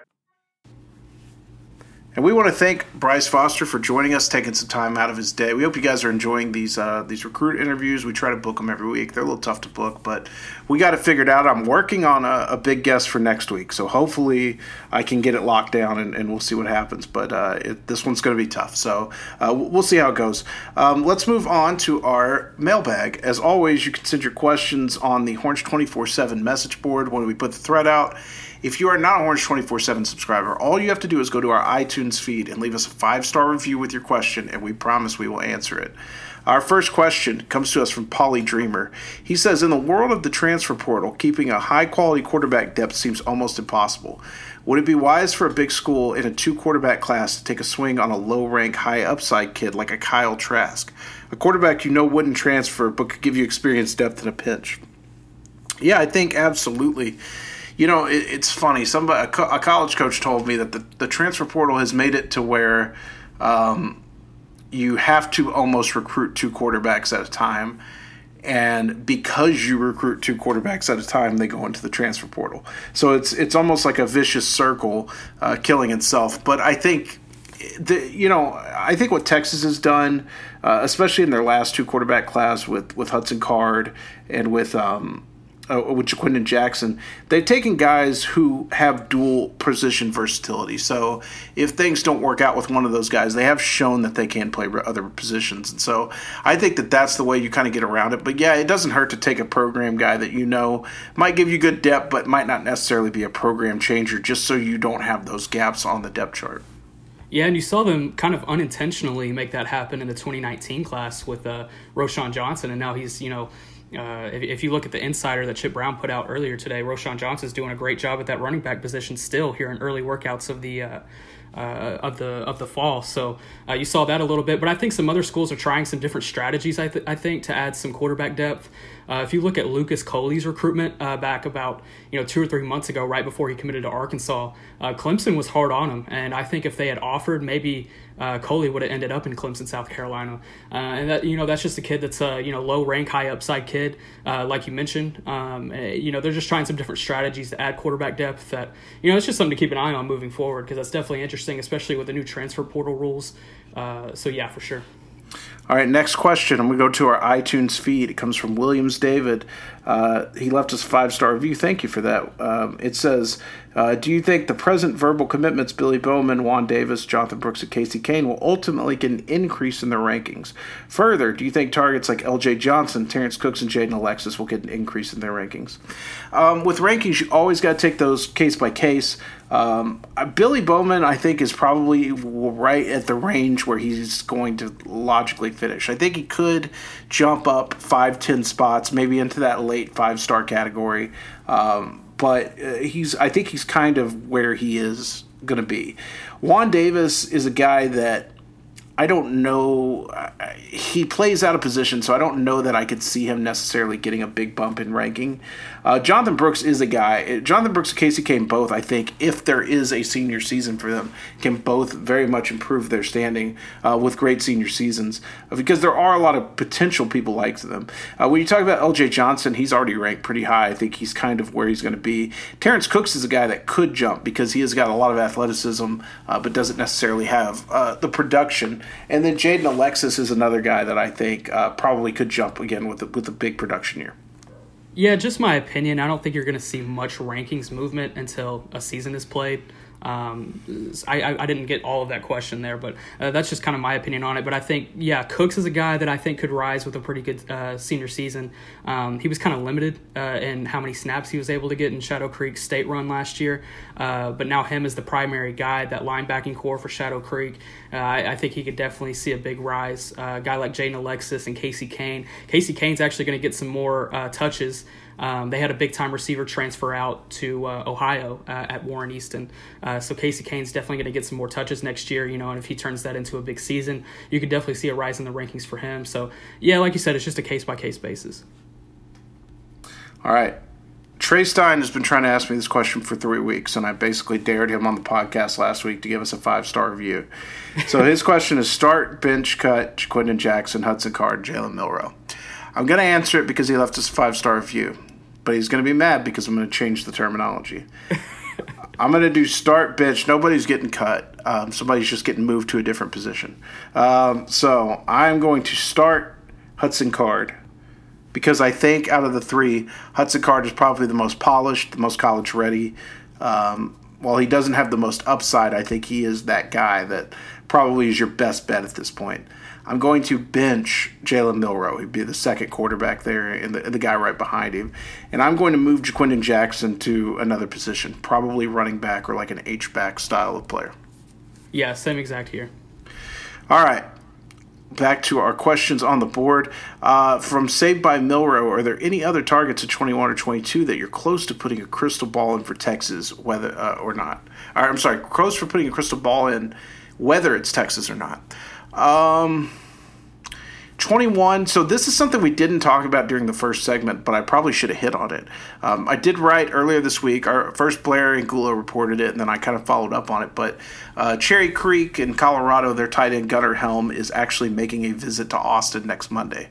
And we want to thank Bryce Foster for joining us, taking some time out of his day. We hope you guys are enjoying these uh, these recruit interviews. We try to book them every week. They're a little tough to book, but we got it figured out. I'm working on a, a big guest for next week, so hopefully I can get it locked down, and, and we'll see what happens. But uh, it, this one's going to be tough, so uh, we'll see how it goes. Um, let's move on to our mailbag. As always, you can send your questions on the Horns 24 7 message board when we put the thread out. If you are not a Horns 24 7 subscriber, all you have to do is go to our iTunes feed and leave us a five star review with your question, and we promise we will answer it. Our first question comes to us from Polly Dreamer. He says, In the world of the transfer portal, keeping a high quality quarterback depth seems almost impossible. Would it be wise for a big school in a two quarterback class to take a swing on a low rank, high upside kid like a Kyle Trask? A quarterback you know wouldn't transfer but could give you experience depth in a pinch. Yeah, I think absolutely you know, it, it's funny. Somebody, a, co- a, college coach told me that the, the transfer portal has made it to where um, you have to almost recruit two quarterbacks at a time. And because you recruit two quarterbacks at a time, they go into the transfer portal. So it's it's almost like a vicious circle, uh, killing itself. But I think the, you know, I think what Texas has done, uh, especially in their last two quarterback class with with Hudson Card and with um, uh, with Quinton Jackson, they've taken guys who have dual position versatility. So if things don't work out with one of those guys, they have shown that they can play other positions. And so I think that that's the way you kind of get around it. But yeah, it doesn't hurt to take a program guy that you know might give you good depth, but might not necessarily be a program changer, just so you don't have those gaps on the depth chart. Yeah, and you saw them kind of unintentionally make that happen in the 2019 class with uh, Roschon Johnson, and now he's you know uh, if, if, you look at the insider that Chip Brown put out earlier today, Roschon Johnson's doing a great job at that running back position still here in early workouts of the uh, uh, of the of the fall. So uh, you saw that a little bit, but I think some other schools are trying some different strategies. I, th- I think to add some quarterback depth. Uh, if you look at Lucas Coley's recruitment back about you know two or three months ago, right before he committed to Arkansas, Clemson was hard on him, and I think if they had offered, maybe uh, Coley would have ended up in Clemson, South Carolina. and that you know that's just a kid that's a you know low rank, high upside kid, like you mentioned. Um, eh, you know they're just trying some different strategies to add quarterback depth. That you know it's just something to keep an eye on moving forward because that's definitely interesting especially with the new transfer portal rules. Uh, so yeah, for sure. All right, next question. Going to go to our iTunes feed. It comes from Williams David. Uh, he left us a five star review. Thank you for that. Um, it says, uh, Do you think the present verbal commitments, Billy Bowman, Juan Davis, Jonathan Brooks, and Casey Cain, will ultimately get an increase in their rankings? Further, do you think targets like LJ Johnson, Terrence Cooks, and Jaden Alexis will get an increase in their rankings? Um, with rankings, you always got to take those case by case. Um, uh, Billy Bowman, I think, is probably right at the range where he's going to logically finish. I think he could jump up five, ten spots, maybe into that late five star category. Um, but uh, he's, I think he's kind of where he is going to be. Juan Davis is a guy that I don't know. He plays out of position, so I don't know that I could see him necessarily getting a big bump in ranking. Uh, Jonathan Brooks is a guy. Jonathan Brooks and Casey Cain both, I think, if there is a senior season for them, can both very much improve their standing uh, with great senior seasons uh, because there are a lot of potential people like them. Uh, when you talk about LJ Johnson, he's already ranked pretty high. I think he's kind of where he's going to be. Terrence Cooks is a guy that could jump because he has got a lot of athleticism, uh, but doesn't necessarily have uh, the production and then Jaden Alexis is another guy that I think uh, probably could jump again with a, with a big production year. Yeah, just my opinion. I don't think you're going to see much rankings movement until a season is played. Um, I, I, didn't get all of that question there, but uh, that's just kind of my opinion on it. But I think, yeah, Cooks is a guy that I think could rise with a pretty good uh, senior season. Um, he was kind of limited uh, in how many snaps he was able to get in Shadow Creek State run last year, uh, but now him as the primary guy, that linebacking core for Shadow Creek, uh, I, I, think he could definitely see a big rise. Uh, a guy like Jaden Alexis and Casey Cain. Casey Cain's actually going to get some more touches. Um, they had a big time receiver transfer out to uh, Ohio uh, at Warren Easton. Uh, so Casey Cain's definitely going to get some more touches next year, you know, and if he turns that into a big season, you could definitely see a rise in the rankings for him. So, yeah, like you said, it's just a case by case basis. All right. Trey Stein has been trying to ask me this question for three weeks, and I basically dared him on the podcast last week to give us a five star review. So his question is start, bench, cut, Quenton Jackson, Hudson Card, Jalen Milroe. I'm going to answer it because he left us a five star review, but he's going to be mad because I'm going to change the terminology. I'm going to do start bench. Nobody's getting cut. Um, somebody's just getting moved to a different position. Um, so I'm going to start Hudson Card because I think out of the three, Hudson Card is probably the most polished, the most college ready. Um, while he doesn't have the most upside, I think he is that guy that probably is your best bet at this point. I'm going to bench Jalen Milroe, He'd be the second quarterback there and the, the guy right behind him. And I'm going to move Ja'Quinden Jackson to another position, probably running back or like an H-back style of player. Yeah, same exact here. All right. Back to our questions on the board. Uh, from Saved by Milrow, are there any other targets at 21 or 22 that you're close to putting a crystal ball in for Texas, whether uh, or not? Or, I'm sorry, close for putting a crystal ball in, whether it's Texas or not. Um, 21. So this is something we didn't talk about during the first segment, but I probably should have hit on it. Um, I did write earlier this week. Our first Blair Angulo reported it, and then I kind of followed up on it. But uh, Cherry Creek in Colorado, their tight end Gunnar Helm is actually making a visit to Austin next Monday.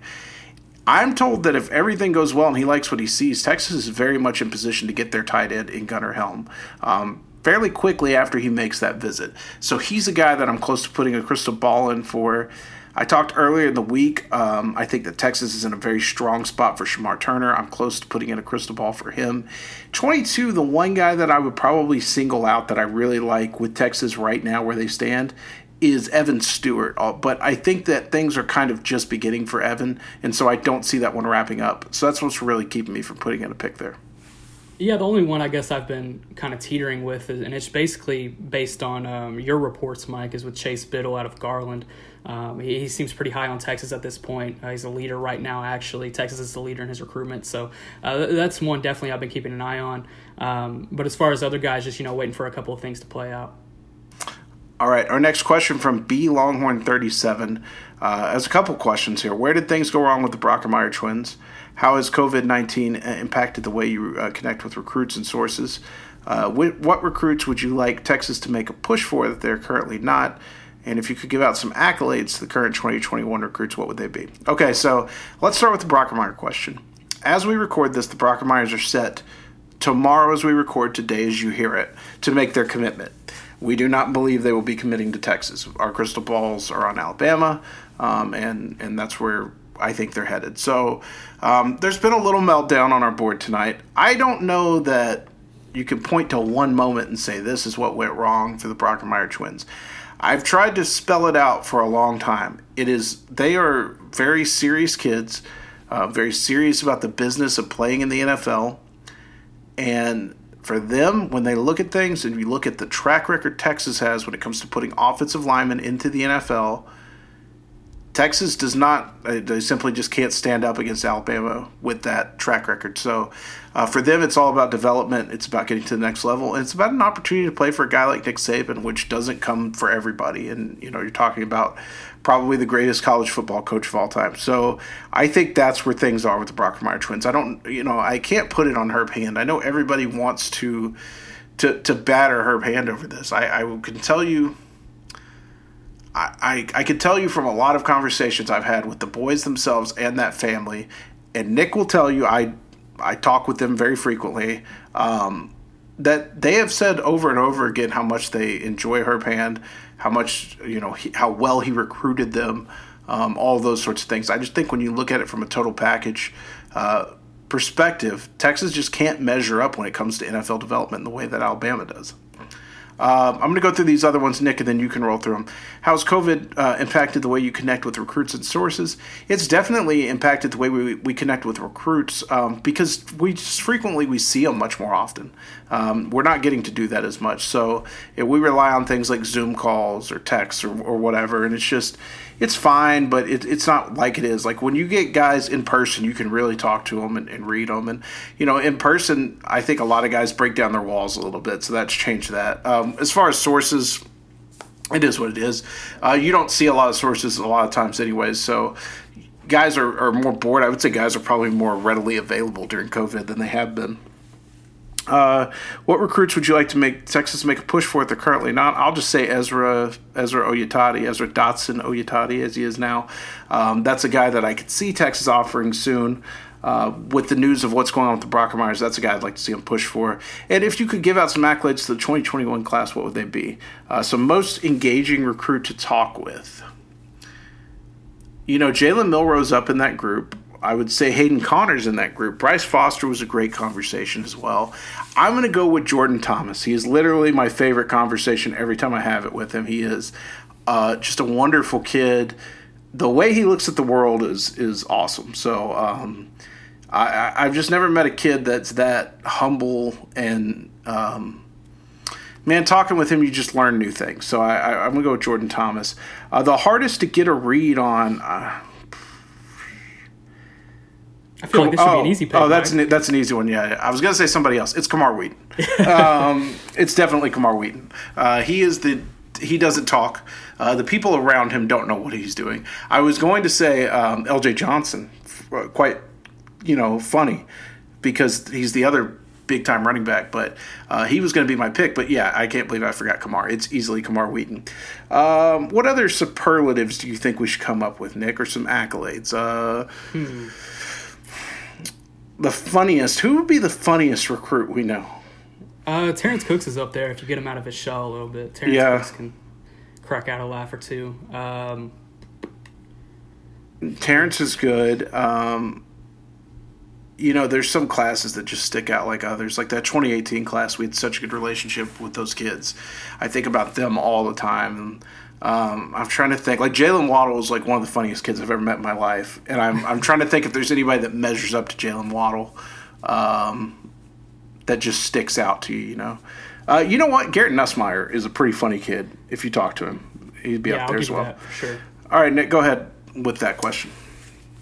I'm told that if everything goes well and he likes what he sees, Texas is very much in position to get their tight end in Gunnar Helm. Um, fairly quickly after he makes that visit. So he's a guy that I'm close to putting a crystal ball in for. I talked earlier in the week. Um, I think that Texas is in a very strong spot for Shamar Turner. I'm close to putting in a crystal ball for him. 22, the one guy that I would probably single out that I really like with Texas right now where they stand is Evan Stewart. Uh, but I think that things are kind of just beginning for Evan, and so I don't see that one wrapping up. So that's what's really keeping me from putting in a pick there. Yeah, the only one I guess I've been kind of teetering with, is, and it's basically based on um, your reports, Mike, is with Chase Biddle out of Garland. Um, he, he, seems pretty high on Texas at this point. Uh, he's a leader right now, actually. Texas is the leader in his recruitment, so uh, that's one definitely I've been keeping an eye on. Um, but as far as other guys, just you know, waiting for a couple of things to play out. All right, our next question from B Longhorn thirty seven uh, has a couple questions here. Where did things go wrong with the Brockermeyer twins? How has COVID 19 uh, impacted the way you uh, connect with recruits and sources? Uh, wh- what recruits would you like Texas to make a push for that they're currently not? And if you could give out some accolades to the current 2021 recruits, what would they be? Okay, so let's start with the Brockermeyer question. As we record this, the Brockermeyers are set tomorrow as we record, today as you hear it, to make their commitment. We do not believe they will be committing to Texas. Our crystal balls are on Alabama, um, and and that's where I think they're headed. So um, there's been a little meltdown on our board tonight. I don't know that you can point to one moment and say this is what went wrong for the Brockermeyer twins. I've tried to spell it out for a long time. It is they are very serious kids, uh, very serious about the business of playing in the NFL, and for them, when they look at things and you look at the track record Texas has when it comes to putting offensive linemen into the NFL Texas does not, uh, they simply just can't stand up against Alabama with that track record. So uh, for them, it's all about development. It's about getting to the next level. And it's about an opportunity to play for a guy like Nick Saban, which doesn't come for everybody. And, you know, you're talking about probably the greatest college football coach of all time. So I think that's where things are with the Brockermeyer twins. I don't, you know, I can't put it on Herb Hand. I know everybody wants to, to, to batter Herb Hand over this. I, I can tell you I, I, I can tell you from a lot of conversations I've had with the boys themselves and that family, and Nick will tell you I I talk with them very frequently. Um, that they have said over and over again how much they enjoy Herb Hand, how much you know he, how well he recruited them, um, all those sorts of things. I just think when you look at it from a total package uh, perspective, Texas just can't measure up when it comes to NFL development in the way that Alabama does. Um, I'm going to go through these other ones, Nick, and then you can roll through them. How's COVID uh, impacted the way you connect with recruits and sources? It's definitely impacted the way we, we connect with recruits um, because we just frequently we see them much more often. Um, we're not getting to do that as much, so we rely on things like Zoom calls or texts or, or whatever, and it's just it's fine, but it, it's not like it is. Like when you get guys in person, you can really talk to them and, and, read them. And, you know, in person, I think a lot of guys break down their walls a little bit. So that's changed that. Um, as far as sources, it is what it is. Uh, you don't see a lot of sources a lot of times, anyways. So guys are, are more bored. I would say guys are probably more readily available during COVID than they have been. Uh, what recruits would you like to make Texas make a push for if they're currently not? I'll just say Ezra Ezra Oyetade, Ezra Dotson Oyetade, as he is now. Um, that's a guy that I could see Texas offering soon. Uh, with the news of what's going on with the Brockermeyers, that's a guy I'd like to see him push for. And if you could give out some accolades to the 2021 class, what would they be? Uh, so, most engaging recruit to talk with. You know, Jalen Milroe's up in that group. I would say Hayden Connors in that group. Bryce Foster was a great conversation as well. I'm going to go with Jordan Thomas. He is literally my favorite conversation every time I have it with him. He is uh, just a wonderful kid. The way he looks at the world is is awesome. So um, I, I've just never met a kid that's that humble and um, man, talking with him, you just learn new things. So I, am gonna go with Jordan Thomas. Uh, the hardest to get a read on. Uh, I feel like this should oh, be an easy pick. Oh, that's an, that's an easy one. Yeah, I was gonna say somebody else. It's Camar Wheaton. um, it's definitely Camar Wheaton. Uh, he is the he doesn't talk. Uh, the people around him don't know what he's doing. I was going to say um, L.J. Johnson, uh, quite you know funny because he's the other big time running back, but uh, he was going to be my pick. But yeah, I can't believe I forgot Camar. It's easily Camar Wheaton. Um, what other superlatives do you think we should come up with, Nick, or some accolades? Uh, hmm the funniest. Who would be the funniest recruit we know? Uh, Terrence Cooks is up there if you get him out of his shell a little bit. Terrence yeah. Cooks can crack out a laugh or two. Um, Terrence is good. Um, you know, there's some classes that just stick out like others. Like that 2018 class, we had such a good relationship with those kids. I think about them all the time. Um, I'm trying to think. Like Jaylen Waddle is like one of the funniest kids I've ever met in my life, and I'm I'm trying to think if there's anybody that measures up to Jaylen Waddle, um, that just sticks out to you. You know, uh, you know what? Garrett Nussmeier is a pretty funny kid. If you talk to him, he'd be yeah, up there as well. sure. All right, Nick, go ahead with that question.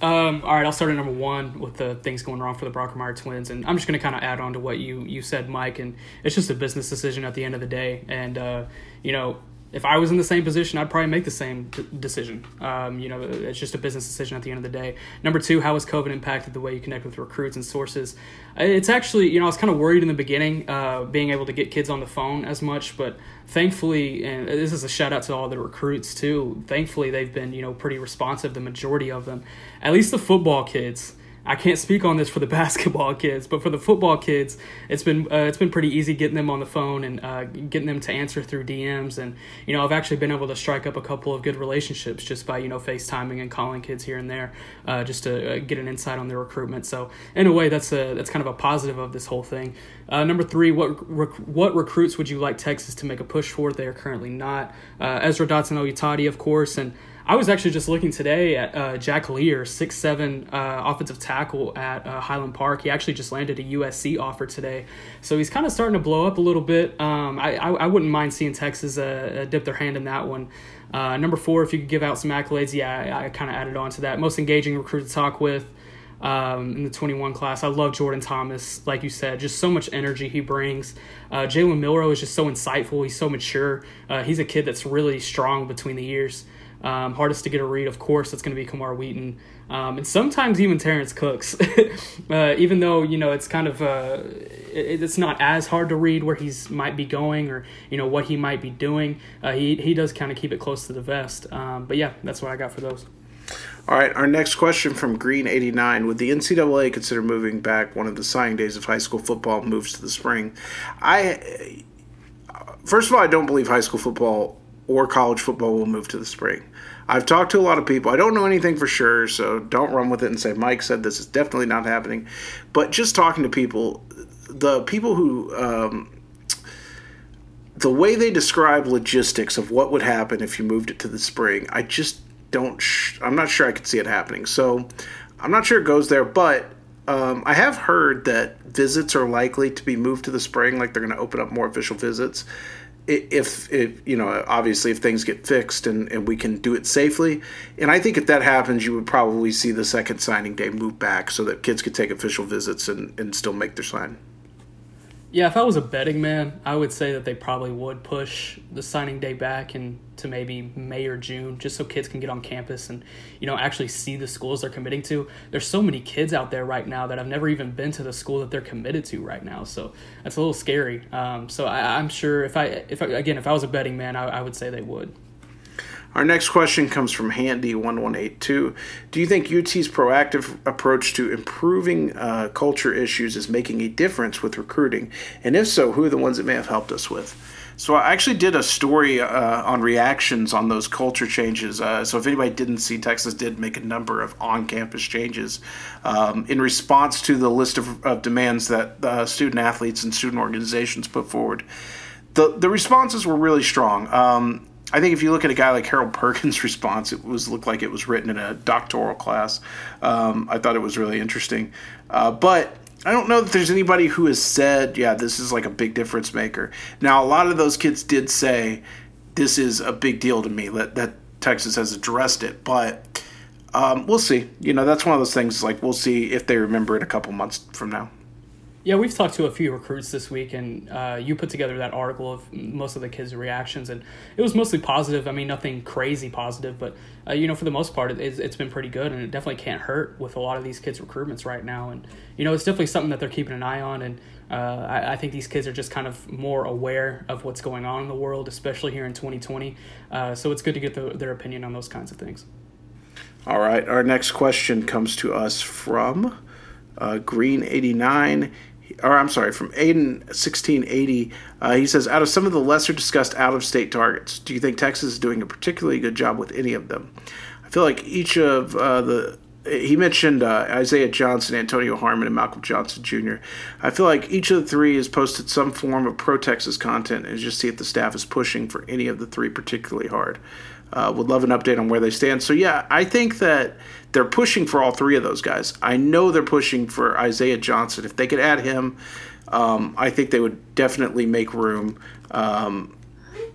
Um, all right, I'll start at number one with the things going wrong for the Brockermeyer twins, and I'm just going to kind of add on to what you you said, Mike. And it's just a business decision at the end of the day, and uh, you know if I was in the same position, I'd probably make the same decision. Um, you know, it's just a business decision at the end of the day. Number two, how has COVID impacted the way you connect with recruits and sources? It's actually, you know, I was kind of worried in the beginning, uh, being able to get kids on the phone as much, but thankfully, and this is a shout out to all the recruits too. Thankfully, they've been, you know, pretty responsive. The majority of them, at least the football kids. I can't speak on this for the basketball kids, but for the football kids, it's been uh, it's been pretty easy getting them on the phone and uh, getting them to answer through DMs. And you know, I've actually been able to strike up a couple of good relationships just by you know FaceTiming and calling kids here and there, uh, just to uh, get an insight on their recruitment. So in a way, that's a that's kind of a positive of this whole thing. Uh, number three, what rec- what recruits would you like Texas to make a push for? They are currently not. Uh, Ezra Dotson Oyetade, of course, and I was actually just looking today at uh, Jack Lear, six seven uh, offensive tackle at uh, Highland Park. He actually just landed a USC offer today, so he's kind of starting to blow up a little bit. Um, I, I, I wouldn't mind seeing Texas uh, uh, dip their hand in that one. Uh, number four, if you could give out some accolades, yeah, I, I kind of added on to that. Most engaging recruit to talk with. Um, in the 21 class. I love Jordan Thomas, like you said, just so much energy he brings. Uh, Jalen Milroe is just so insightful. He's so mature. Uh, he's a kid that's really strong between the years. Um, hardest to get a read, of course, that's going to be Camar Wheaton. Um, and sometimes even Terrence Cooks, uh, even though you know it's kind of uh, it, it's not as hard to read where he's might be going or you know what he might be doing. Uh, he he does kind of keep it close to the vest. Um, but yeah, that's what I got for those. All right, our next question from Green89. Would the NCAA consider moving back one of the signing days of high school football moves to the spring? I, first of all, I don't believe high school football or college football will move to the spring. I've talked to a lot of people. I don't know anything for sure, so don't run with it and say Mike said this is definitely not happening. But just talking to people, the people who um, the way they describe logistics of what would happen if you moved it to the spring, I just don't. Sh- I'm not sure I could see it happening. So I'm not sure it goes there, but um, I have heard that visits are likely to be moved to the spring, like they're going to open up more official visits. If, if you know, obviously, if things get fixed and, and we can do it safely, and I think if that happens, you would probably see the second signing day move back so that kids could take official visits and, and still make their sign. Yeah, if I was a betting man, I would say that they probably would push the signing day back into maybe May or June, just so kids can get on campus and you know actually see the schools they're committing to. There's so many kids out there right now that have never even been to the school that they're committed to right now, so that's a little scary. Um, so I, am sure if I if I, again if I was a betting man, I, I would say they would. Our next question comes from Handy1182. Do you think UT's proactive approach to improving uh, culture issues is making a difference with recruiting? And if so, who are the ones that may have helped us with? So I actually did a story uh, on reactions on those culture changes. Uh, so if anybody didn't see, Texas did make a number of on-campus changes um, in response to the list of, of demands that uh, student athletes and student organizations put forward. The the responses were really strong. Um, I think if you look at a guy like Harold Perkins' response, it was looked like it was written in a doctoral class. Um, I thought it was really interesting, uh, but I don't know that there's anybody who has said, "Yeah, this is like a big difference maker." Now, a lot of those kids did say, "This is a big deal to me." That that Texas has addressed it, but um, we'll see. You know, that's one of those things. Like we'll see if they remember it a couple months from now. Yeah, we've talked to a few recruits this week, and uh, you put together that article of most of the kids' reactions, and it was mostly positive. I mean, nothing crazy positive, but uh, you know, for the most part, it's, it's been pretty good, and it definitely can't hurt with a lot of these kids' recruitments right now. And you know, it's definitely something that they're keeping an eye on, and uh, I, I, think these kids are just kind of more aware of what's going on in the world, especially here in 2020. Uh, so it's good to get the, their opinion on those kinds of things. All right, our next question comes to us from uh, Green 89 or I'm sorry, from Aiden 1680. Uh, he says, out of some of the lesser discussed out of state targets, do you think Texas is doing a particularly good job with any of them? I feel like each of uh, the he mentioned uh, Isaiah Johnson, Antonio Harmon, and Malcolm Johnson Jr. I feel like each of the three has posted some form of pro Texas content, and just see if the staff is pushing for any of the three particularly hard. Uh, would love an update on where they stand. So yeah, I think that they're pushing for all three of those guys. I know they're pushing for Isaiah Johnson. If they could add him, um, I think they would definitely make room um,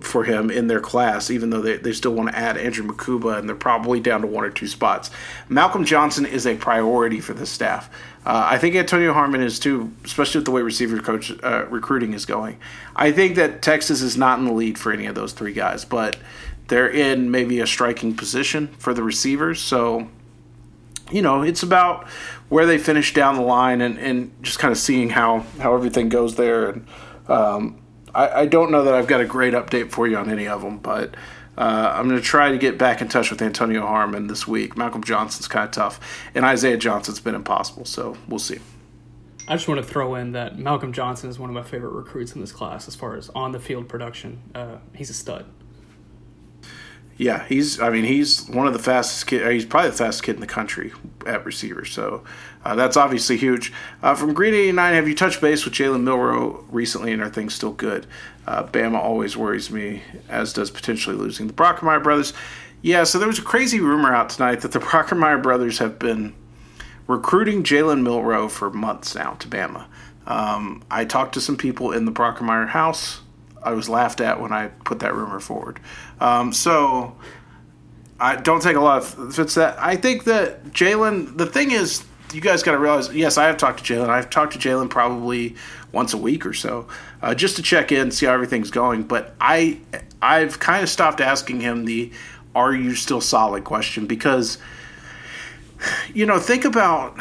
for him in their class, even though they, they still want to add Andrew Mukuba, and they're probably down to one or two spots. Malcolm Johnson is a priority for the staff. Uh, I think Antonio Harmon is too, especially with the way receiver coach uh, recruiting is going. I think that Texas is not in the lead for any of those three guys, but they're in maybe a striking position for the receivers. So you know, it's about where they finish down the line and, and just kind of seeing how, how everything goes there. And um, I, I, don't know that I've got a great update for you on any of them, but uh, I'm going to try to get back in touch with Antonio Harmon this week. Malcolm Johnson's kind of tough, and Isaiah Johnson's been impossible, so we'll see. I just want to throw in that Malcolm Johnson is one of my favorite recruits in this class as far as on the field production. Uh, he's a stud. Yeah, he's. I mean, he's one of the fastest kid. He's probably the fastest kid in the country at receiver. So uh, that's obviously huge. Uh, from Green eighty nine, have you touched base with Jalen Milroe recently, and are things still good? Uh, Bama always worries me, as does potentially losing the Brockermeyer brothers. Yeah, so there was a crazy rumor out tonight that the Brockermeyer brothers have been recruiting Jalen Milroe for months now to Bama. Um, I talked to some people in the Brockermeyer house. I was laughed at when I put that rumor forward. Um, so I don't take a lot of it's that. I think that Jalen. The thing is, you guys got to realize. Yes, I have talked to Jalen. I've talked to Jalen probably once a week or so, uh, just to check in, see how everything's going. But I, I've kind of stopped asking him the "Are you still solid?" question because, you know, think about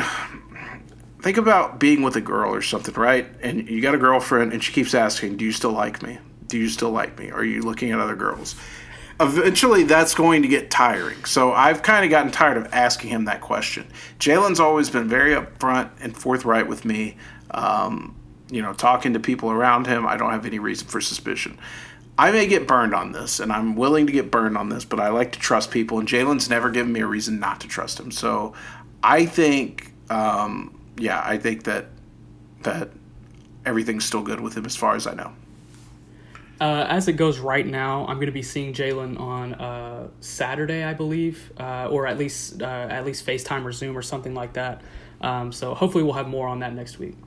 think about being with a girl or something, right? And you got a girlfriend, and she keeps asking, "Do you still like me?" Do you still like me? Are you looking at other girls? Eventually, that's going to get tiring. So I've kind of gotten tired of asking him that question. Jalen's always been very upfront and forthright with me. Um, you know, talking to people around him, I don't have any reason for suspicion. I may get burned on this, and I'm willing to get burned on this, but I like to trust people, and Jalen's never given me a reason not to trust him. So I think, um, yeah, I think that that everything's still good with him as far as I know. Uh, as it goes right now, I'm going to be seeing Jalen on uh, Saturday, I believe, uh, or at least uh, at least FaceTime or Zoom or something like that. Um, so hopefully we'll have more on that next week.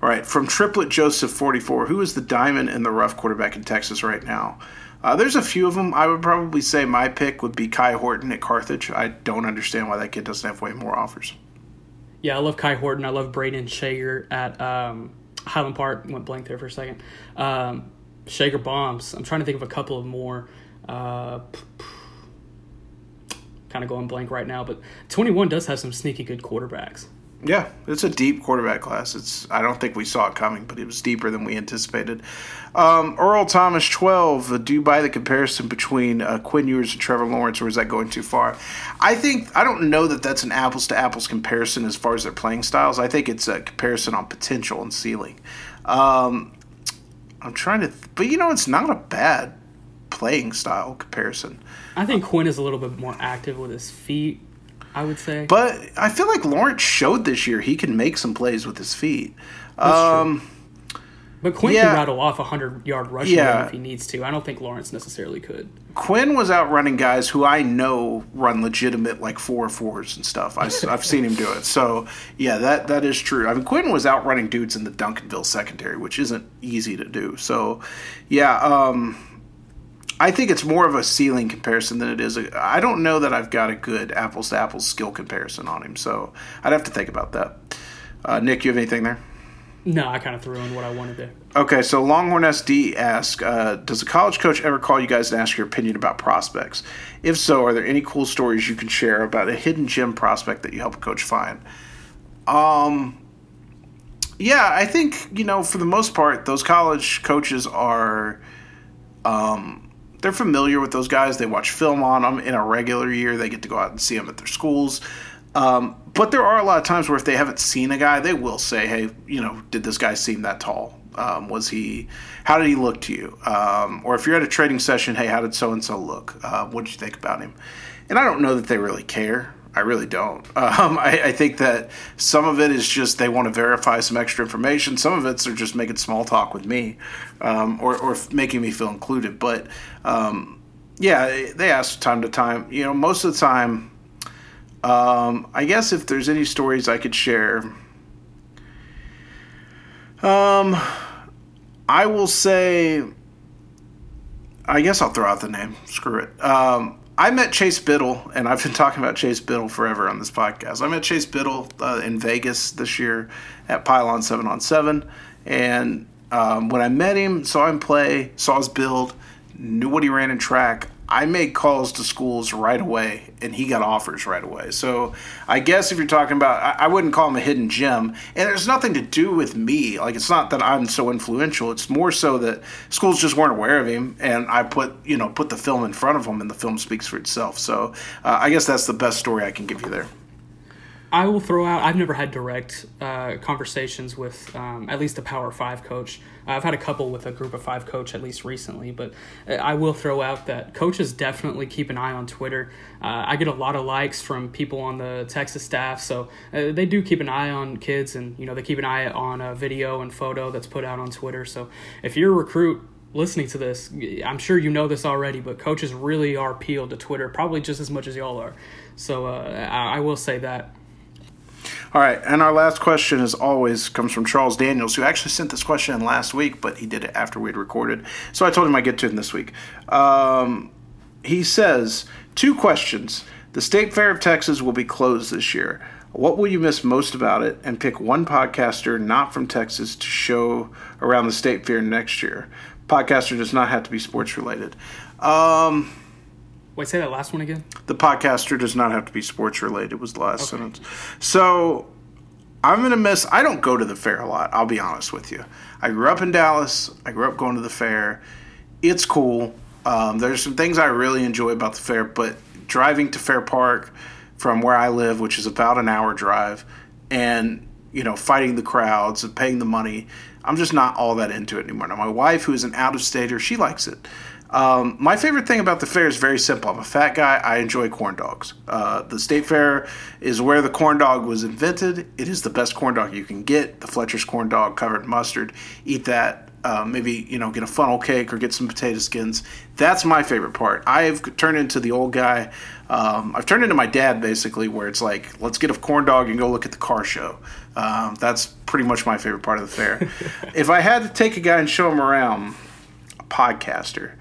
All right, from Triplet Joseph 44, who is the diamond in the rough quarterback in Texas right now? Uh, there's a few of them. I would probably say my pick would be Kai Horton at Carthage. I don't understand why that kid doesn't have way more offers. Yeah, I love Kai Horton. I love Braden Shager at um, Highland Park. Went blank there for a second. Um, Shager bombs. I'm trying to think of a couple of more. Uh, kind of going blank right now, but 21 does have some sneaky good quarterbacks. Yeah, it's a deep quarterback class. It's I don't think we saw it coming, but it was deeper than we anticipated. Um, Earl Thomas, twelve. Uh, do you buy the comparison between uh, Quinn Ewers and Trevor Lawrence, or is that going too far? I think I don't know that that's an apples to apples comparison as far as their playing styles. I think it's a comparison on potential and ceiling. Um, I'm trying to, th- but you know, it's not a bad playing style comparison. I think Quinn is a little bit more active with his feet. I would say, but I feel like Lawrence showed this year he can make some plays with his feet. That's Um, but Quinn yeah, can rattle off a hundred yard rushing yeah. if he needs to. I don't think Lawrence necessarily could. Quinn was outrunning guys who I know run legitimate like four fours and stuff. I, have seen him do it. So yeah, that that is true. I mean, Quinn was outrunning dudes in the Duncanville secondary, which isn't easy to do. So yeah. Um, I think it's more of a ceiling comparison than it is. I don't know that I've got a good apples to apples skill comparison on him, so I'd have to think about that. Uh, Nick, you have anything there? No, I kind of threw in what I wanted to. Okay, so Longhorn SD asks uh, Does a college coach ever call you guys and ask your opinion about prospects? If so, are there any cool stories you can share about a hidden gem prospect that you help a coach find? Um, yeah, I think, you know, for the most part, those college coaches are. Um, they're familiar with those guys. They watch film on them in a regular year. They get to go out and see them at their schools. Um, but there are a lot of times where if they haven't seen a guy, they will say, "Hey, you know, did this guy seem that tall? Um, was he? How did he look to you? Um, or if you're at a trading session, hey, how did so and so look? Uh, what did you think about him?" And I don't know that they really care. I really don't. Um, I, I, think that some of it is just they want to verify some extra information. Some of it's they're just making small talk with me, um, or, or making me feel included. But um, yeah, they ask time to time. You know, most of the time, um, I guess if there's any stories I could share, um, I will say. I guess I'll throw out the name. Screw it. Um, I met Chase Biddle, and I've been talking about Chase Biddle forever on this podcast. I met Chase Biddle uh, in Vegas this year at Pylon 7 on 7. And um, when I met him, saw him play, saw his build, knew what he ran in track, I made calls to schools right away, and he got offers right away. So I guess if you're talking about, I, I, wouldn't call him a hidden gem, and there's nothing to do with me. Like it's not that I'm so influential. It's more so that schools just weren't aware of him, and I put you know put the film in front of him, and the film speaks for itself. So uh, I guess that's the best story I can give you there. I will throw out. I've never had direct uh, conversations with um, at least a Power Five coach. I've had a couple with a Group of Five coach at least recently, but uh, I will throw out that coaches definitely keep an eye on Twitter. Uh, I get a lot of likes from people on the Texas staff, so uh, they do keep an eye on kids, and you know they keep an eye on a video and photo that's put out on Twitter. So if you're a recruit listening to this, I'm sure you know this already, but coaches really are peeled to Twitter, probably just as much as y'all are. So uh, I, I will say that. All right, and our last question, as always, comes from Charles Daniels, who actually sent this question in last week, but he did it after we had recorded. So I told him I'd get to it this week. Um, he says, Two questions. The State Fair of Texas will be closed this year. What will you miss most about it? And pick one podcaster not from Texas to show around the State Fair next year. Podcaster does not have to be sports related. Um, Wait, say that last one again. The podcaster does not have to be sports related. Was the last okay. sentence. So I'm gonna miss. I don't go to the fair a lot. I'll be honest with you. I grew up in Dallas. I grew up going to the fair. It's cool. Um, there's some things I really enjoy about the fair, but driving to Fair Park from where I live, which is about an hour drive, and you know, fighting the crowds and paying the money, I'm just not all that into it anymore. Now, my wife, who's an out of stater, she likes it. Um, my favorite thing about the fair is very simple. I'm a fat guy. I enjoy corn dogs. Uh, the state fair is where the corn dog was invented. It is the best corn dog you can get. The Fletcher's corn dog covered in mustard. Eat that uh, maybe you know get a funnel cake or get some potato skins. That's my favorite part. I've turned into the old guy. Um, I've turned into my dad basically, where it's like, let's get a corn dog and go look at the car show. Um, that's pretty much my favorite part of the fair. if I had to take a guy and show him around, a podcaster.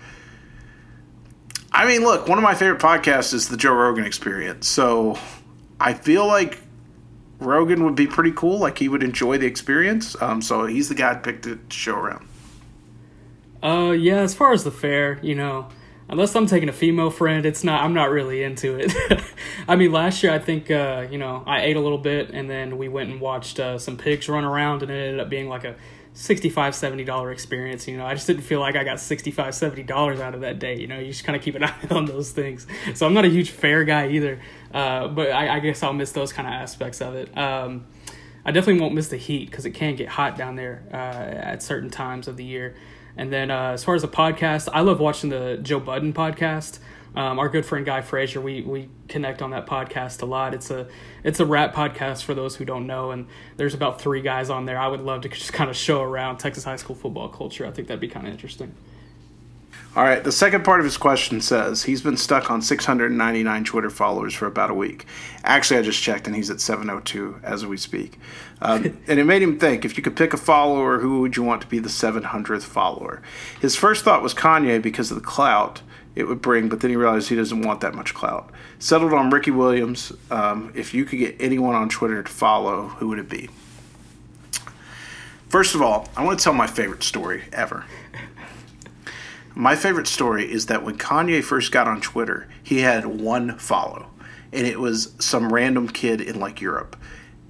I mean, look, one of my favorite podcasts is the Joe Rogan Experience. So I feel like Rogan would be pretty cool. Like he would enjoy the experience. Um, so he's the guy I'd pick to show around. Uh, yeah. As far as the fair, you know, unless I'm taking a female friend, it's not. I'm not really into it. I mean, last year I think uh, you know I ate a little bit, and then we went and watched uh, some pigs run around, and it ended up being like a 65 70 dollar experience you know? I just didn't feel like i got 65 70 dollars out of that day you know? You just kind of keep an eye on those things. So i'm not a huge fair guy either uh, but I, I, guess i'll miss those kind of aspects of it. Um, i definitely won't miss the heat because it can get hot down there uh, at certain times of the year. And then uh, as far as the podcast i love watching the joe budden podcast um, our good friend Guy Frazier, we we connect on that podcast a lot. It's a it's a rap podcast for those who don't know, and there's about three guys on there. I would love to just kind of show around Texas high school football culture. I think that'd be kind of interesting. All right. The second part of his question says he's been stuck on 699 Twitter followers for about a week. Actually, I just checked and he's at 702 as we speak. Um, and it made him think if you could pick a follower, who would you want to be the 700th follower? His first thought was Kanye because of the clout it would bring, but then he realized he doesn't want that much clout. Settled on Ricky Williams. Um, if you could get anyone on Twitter to follow, who would it be? First of all, I want to tell my favorite story ever. My favorite story is that when Kanye first got on Twitter, he had one follow, and it was some random kid in like Europe.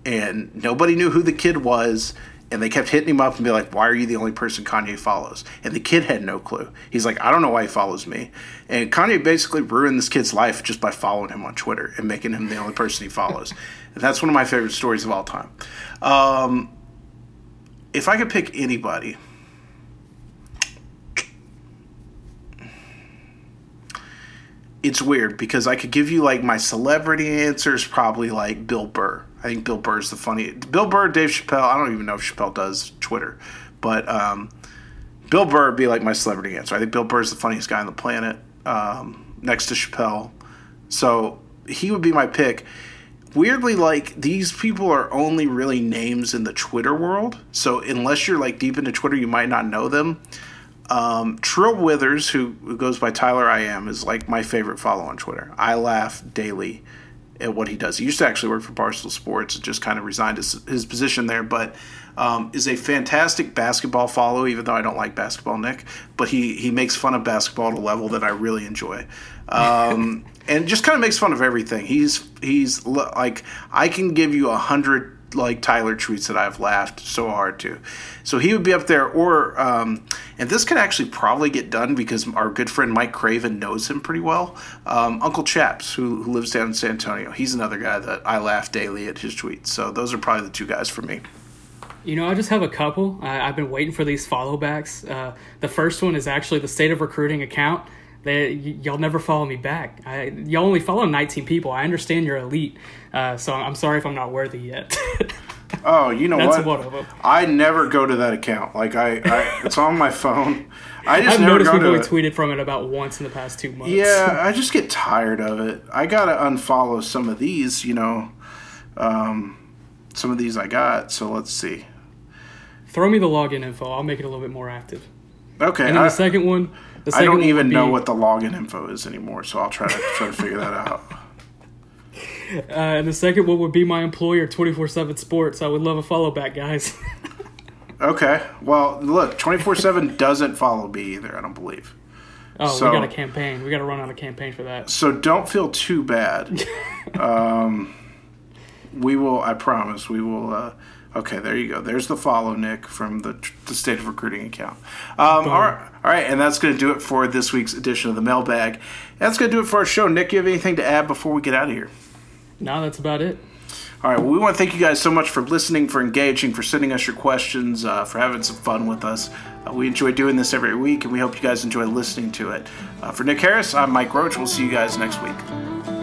And nobody knew who the kid was and they kept hitting him up and be like, "Why are you the only person Kanye follows?" And the kid had no clue. He's like, "I don't know why he follows me." And Kanye basically ruined this kid's life just by following him on Twitter and making him the only person he follows. and that's one of my favorite stories of all time. Um, if I could pick anybody. It's weird because I could give you like my celebrity answers, probably like Bill Burr I think Bill Burr's the funny. Bill Burr, Dave Chappelle. I don't even know if Chappelle does Twitter, but um, Bill Burr would be like my celebrity answer. I think Bill Burr's the funniest guy on the planet, um, next to Chappelle. So he would be my pick. Weirdly, like these people are only really names in the Twitter world. So unless you're like deep into Twitter, you might not know them. Um, Trill Withers, who, who goes by Tyler I am, is like my favorite follow on Twitter. I laugh daily at what he does. He used to actually work for Barstool Sports and just kind of resigned his, his position there, but um, is a fantastic basketball follow, even though I don't like basketball, Nick. But he, he makes fun of basketball at a level that I really enjoy. Um, and just kind of makes fun of everything. He's he's like I can give you a hundred like Tyler tweets that I've laughed so hard to. So he would be up there, or um, and this could actually probably get done because our good friend Mike Craven knows him pretty well. Um, Uncle Chaps, who, who lives down in San Antonio, he's another guy that I laugh daily at his tweets. So those are probably the two guys for me. You know, I just have a couple. I, have been waiting for these follow backs. Uh, the first one is actually the state of recruiting account. They, y- y'all never follow me back. I, y'all only follow 19 people. I understand you're elite, uh, so I'm sorry if I'm not worthy yet. oh, you know That's what? One of them. I never go to that account. Like I, I it's on my phone. I just I've never noticed people have tweeted from it about once in the past two months. Yeah, I just get tired of it. I gotta unfollow some of these. You know, um, some of these I got. So let's see. Throw me the login info. I'll make it a little bit more active. Okay. And then I, the second one. I don't even be, know what the login info is anymore, so I'll try to try to figure that out. Uh, and the second one would be my employer, twenty four seven Sports. I would love a follow back, guys. okay. Well, look, twenty four seven doesn't follow me either. I don't believe. Oh, so, we got a campaign. We got to run on a campaign for that. So don't feel too bad. um, we will. I promise. We will. Uh, Okay, there you go. There's the follow, Nick, from the, the State of Recruiting account. Um, all, right, all right, and that's going to do it for this week's edition of the Mailbag. That's going to do it for our show. Nick, you have anything to add before we get out of here? No, that's about it. All right, well, we want to thank you guys so much for listening, for engaging, for sending us your questions, uh, for having some fun with us. Uh, we enjoy doing this every week, and we hope you guys enjoy listening to it. Uh, for Nick Harris, I'm Mike Roach. We'll see you guys next week.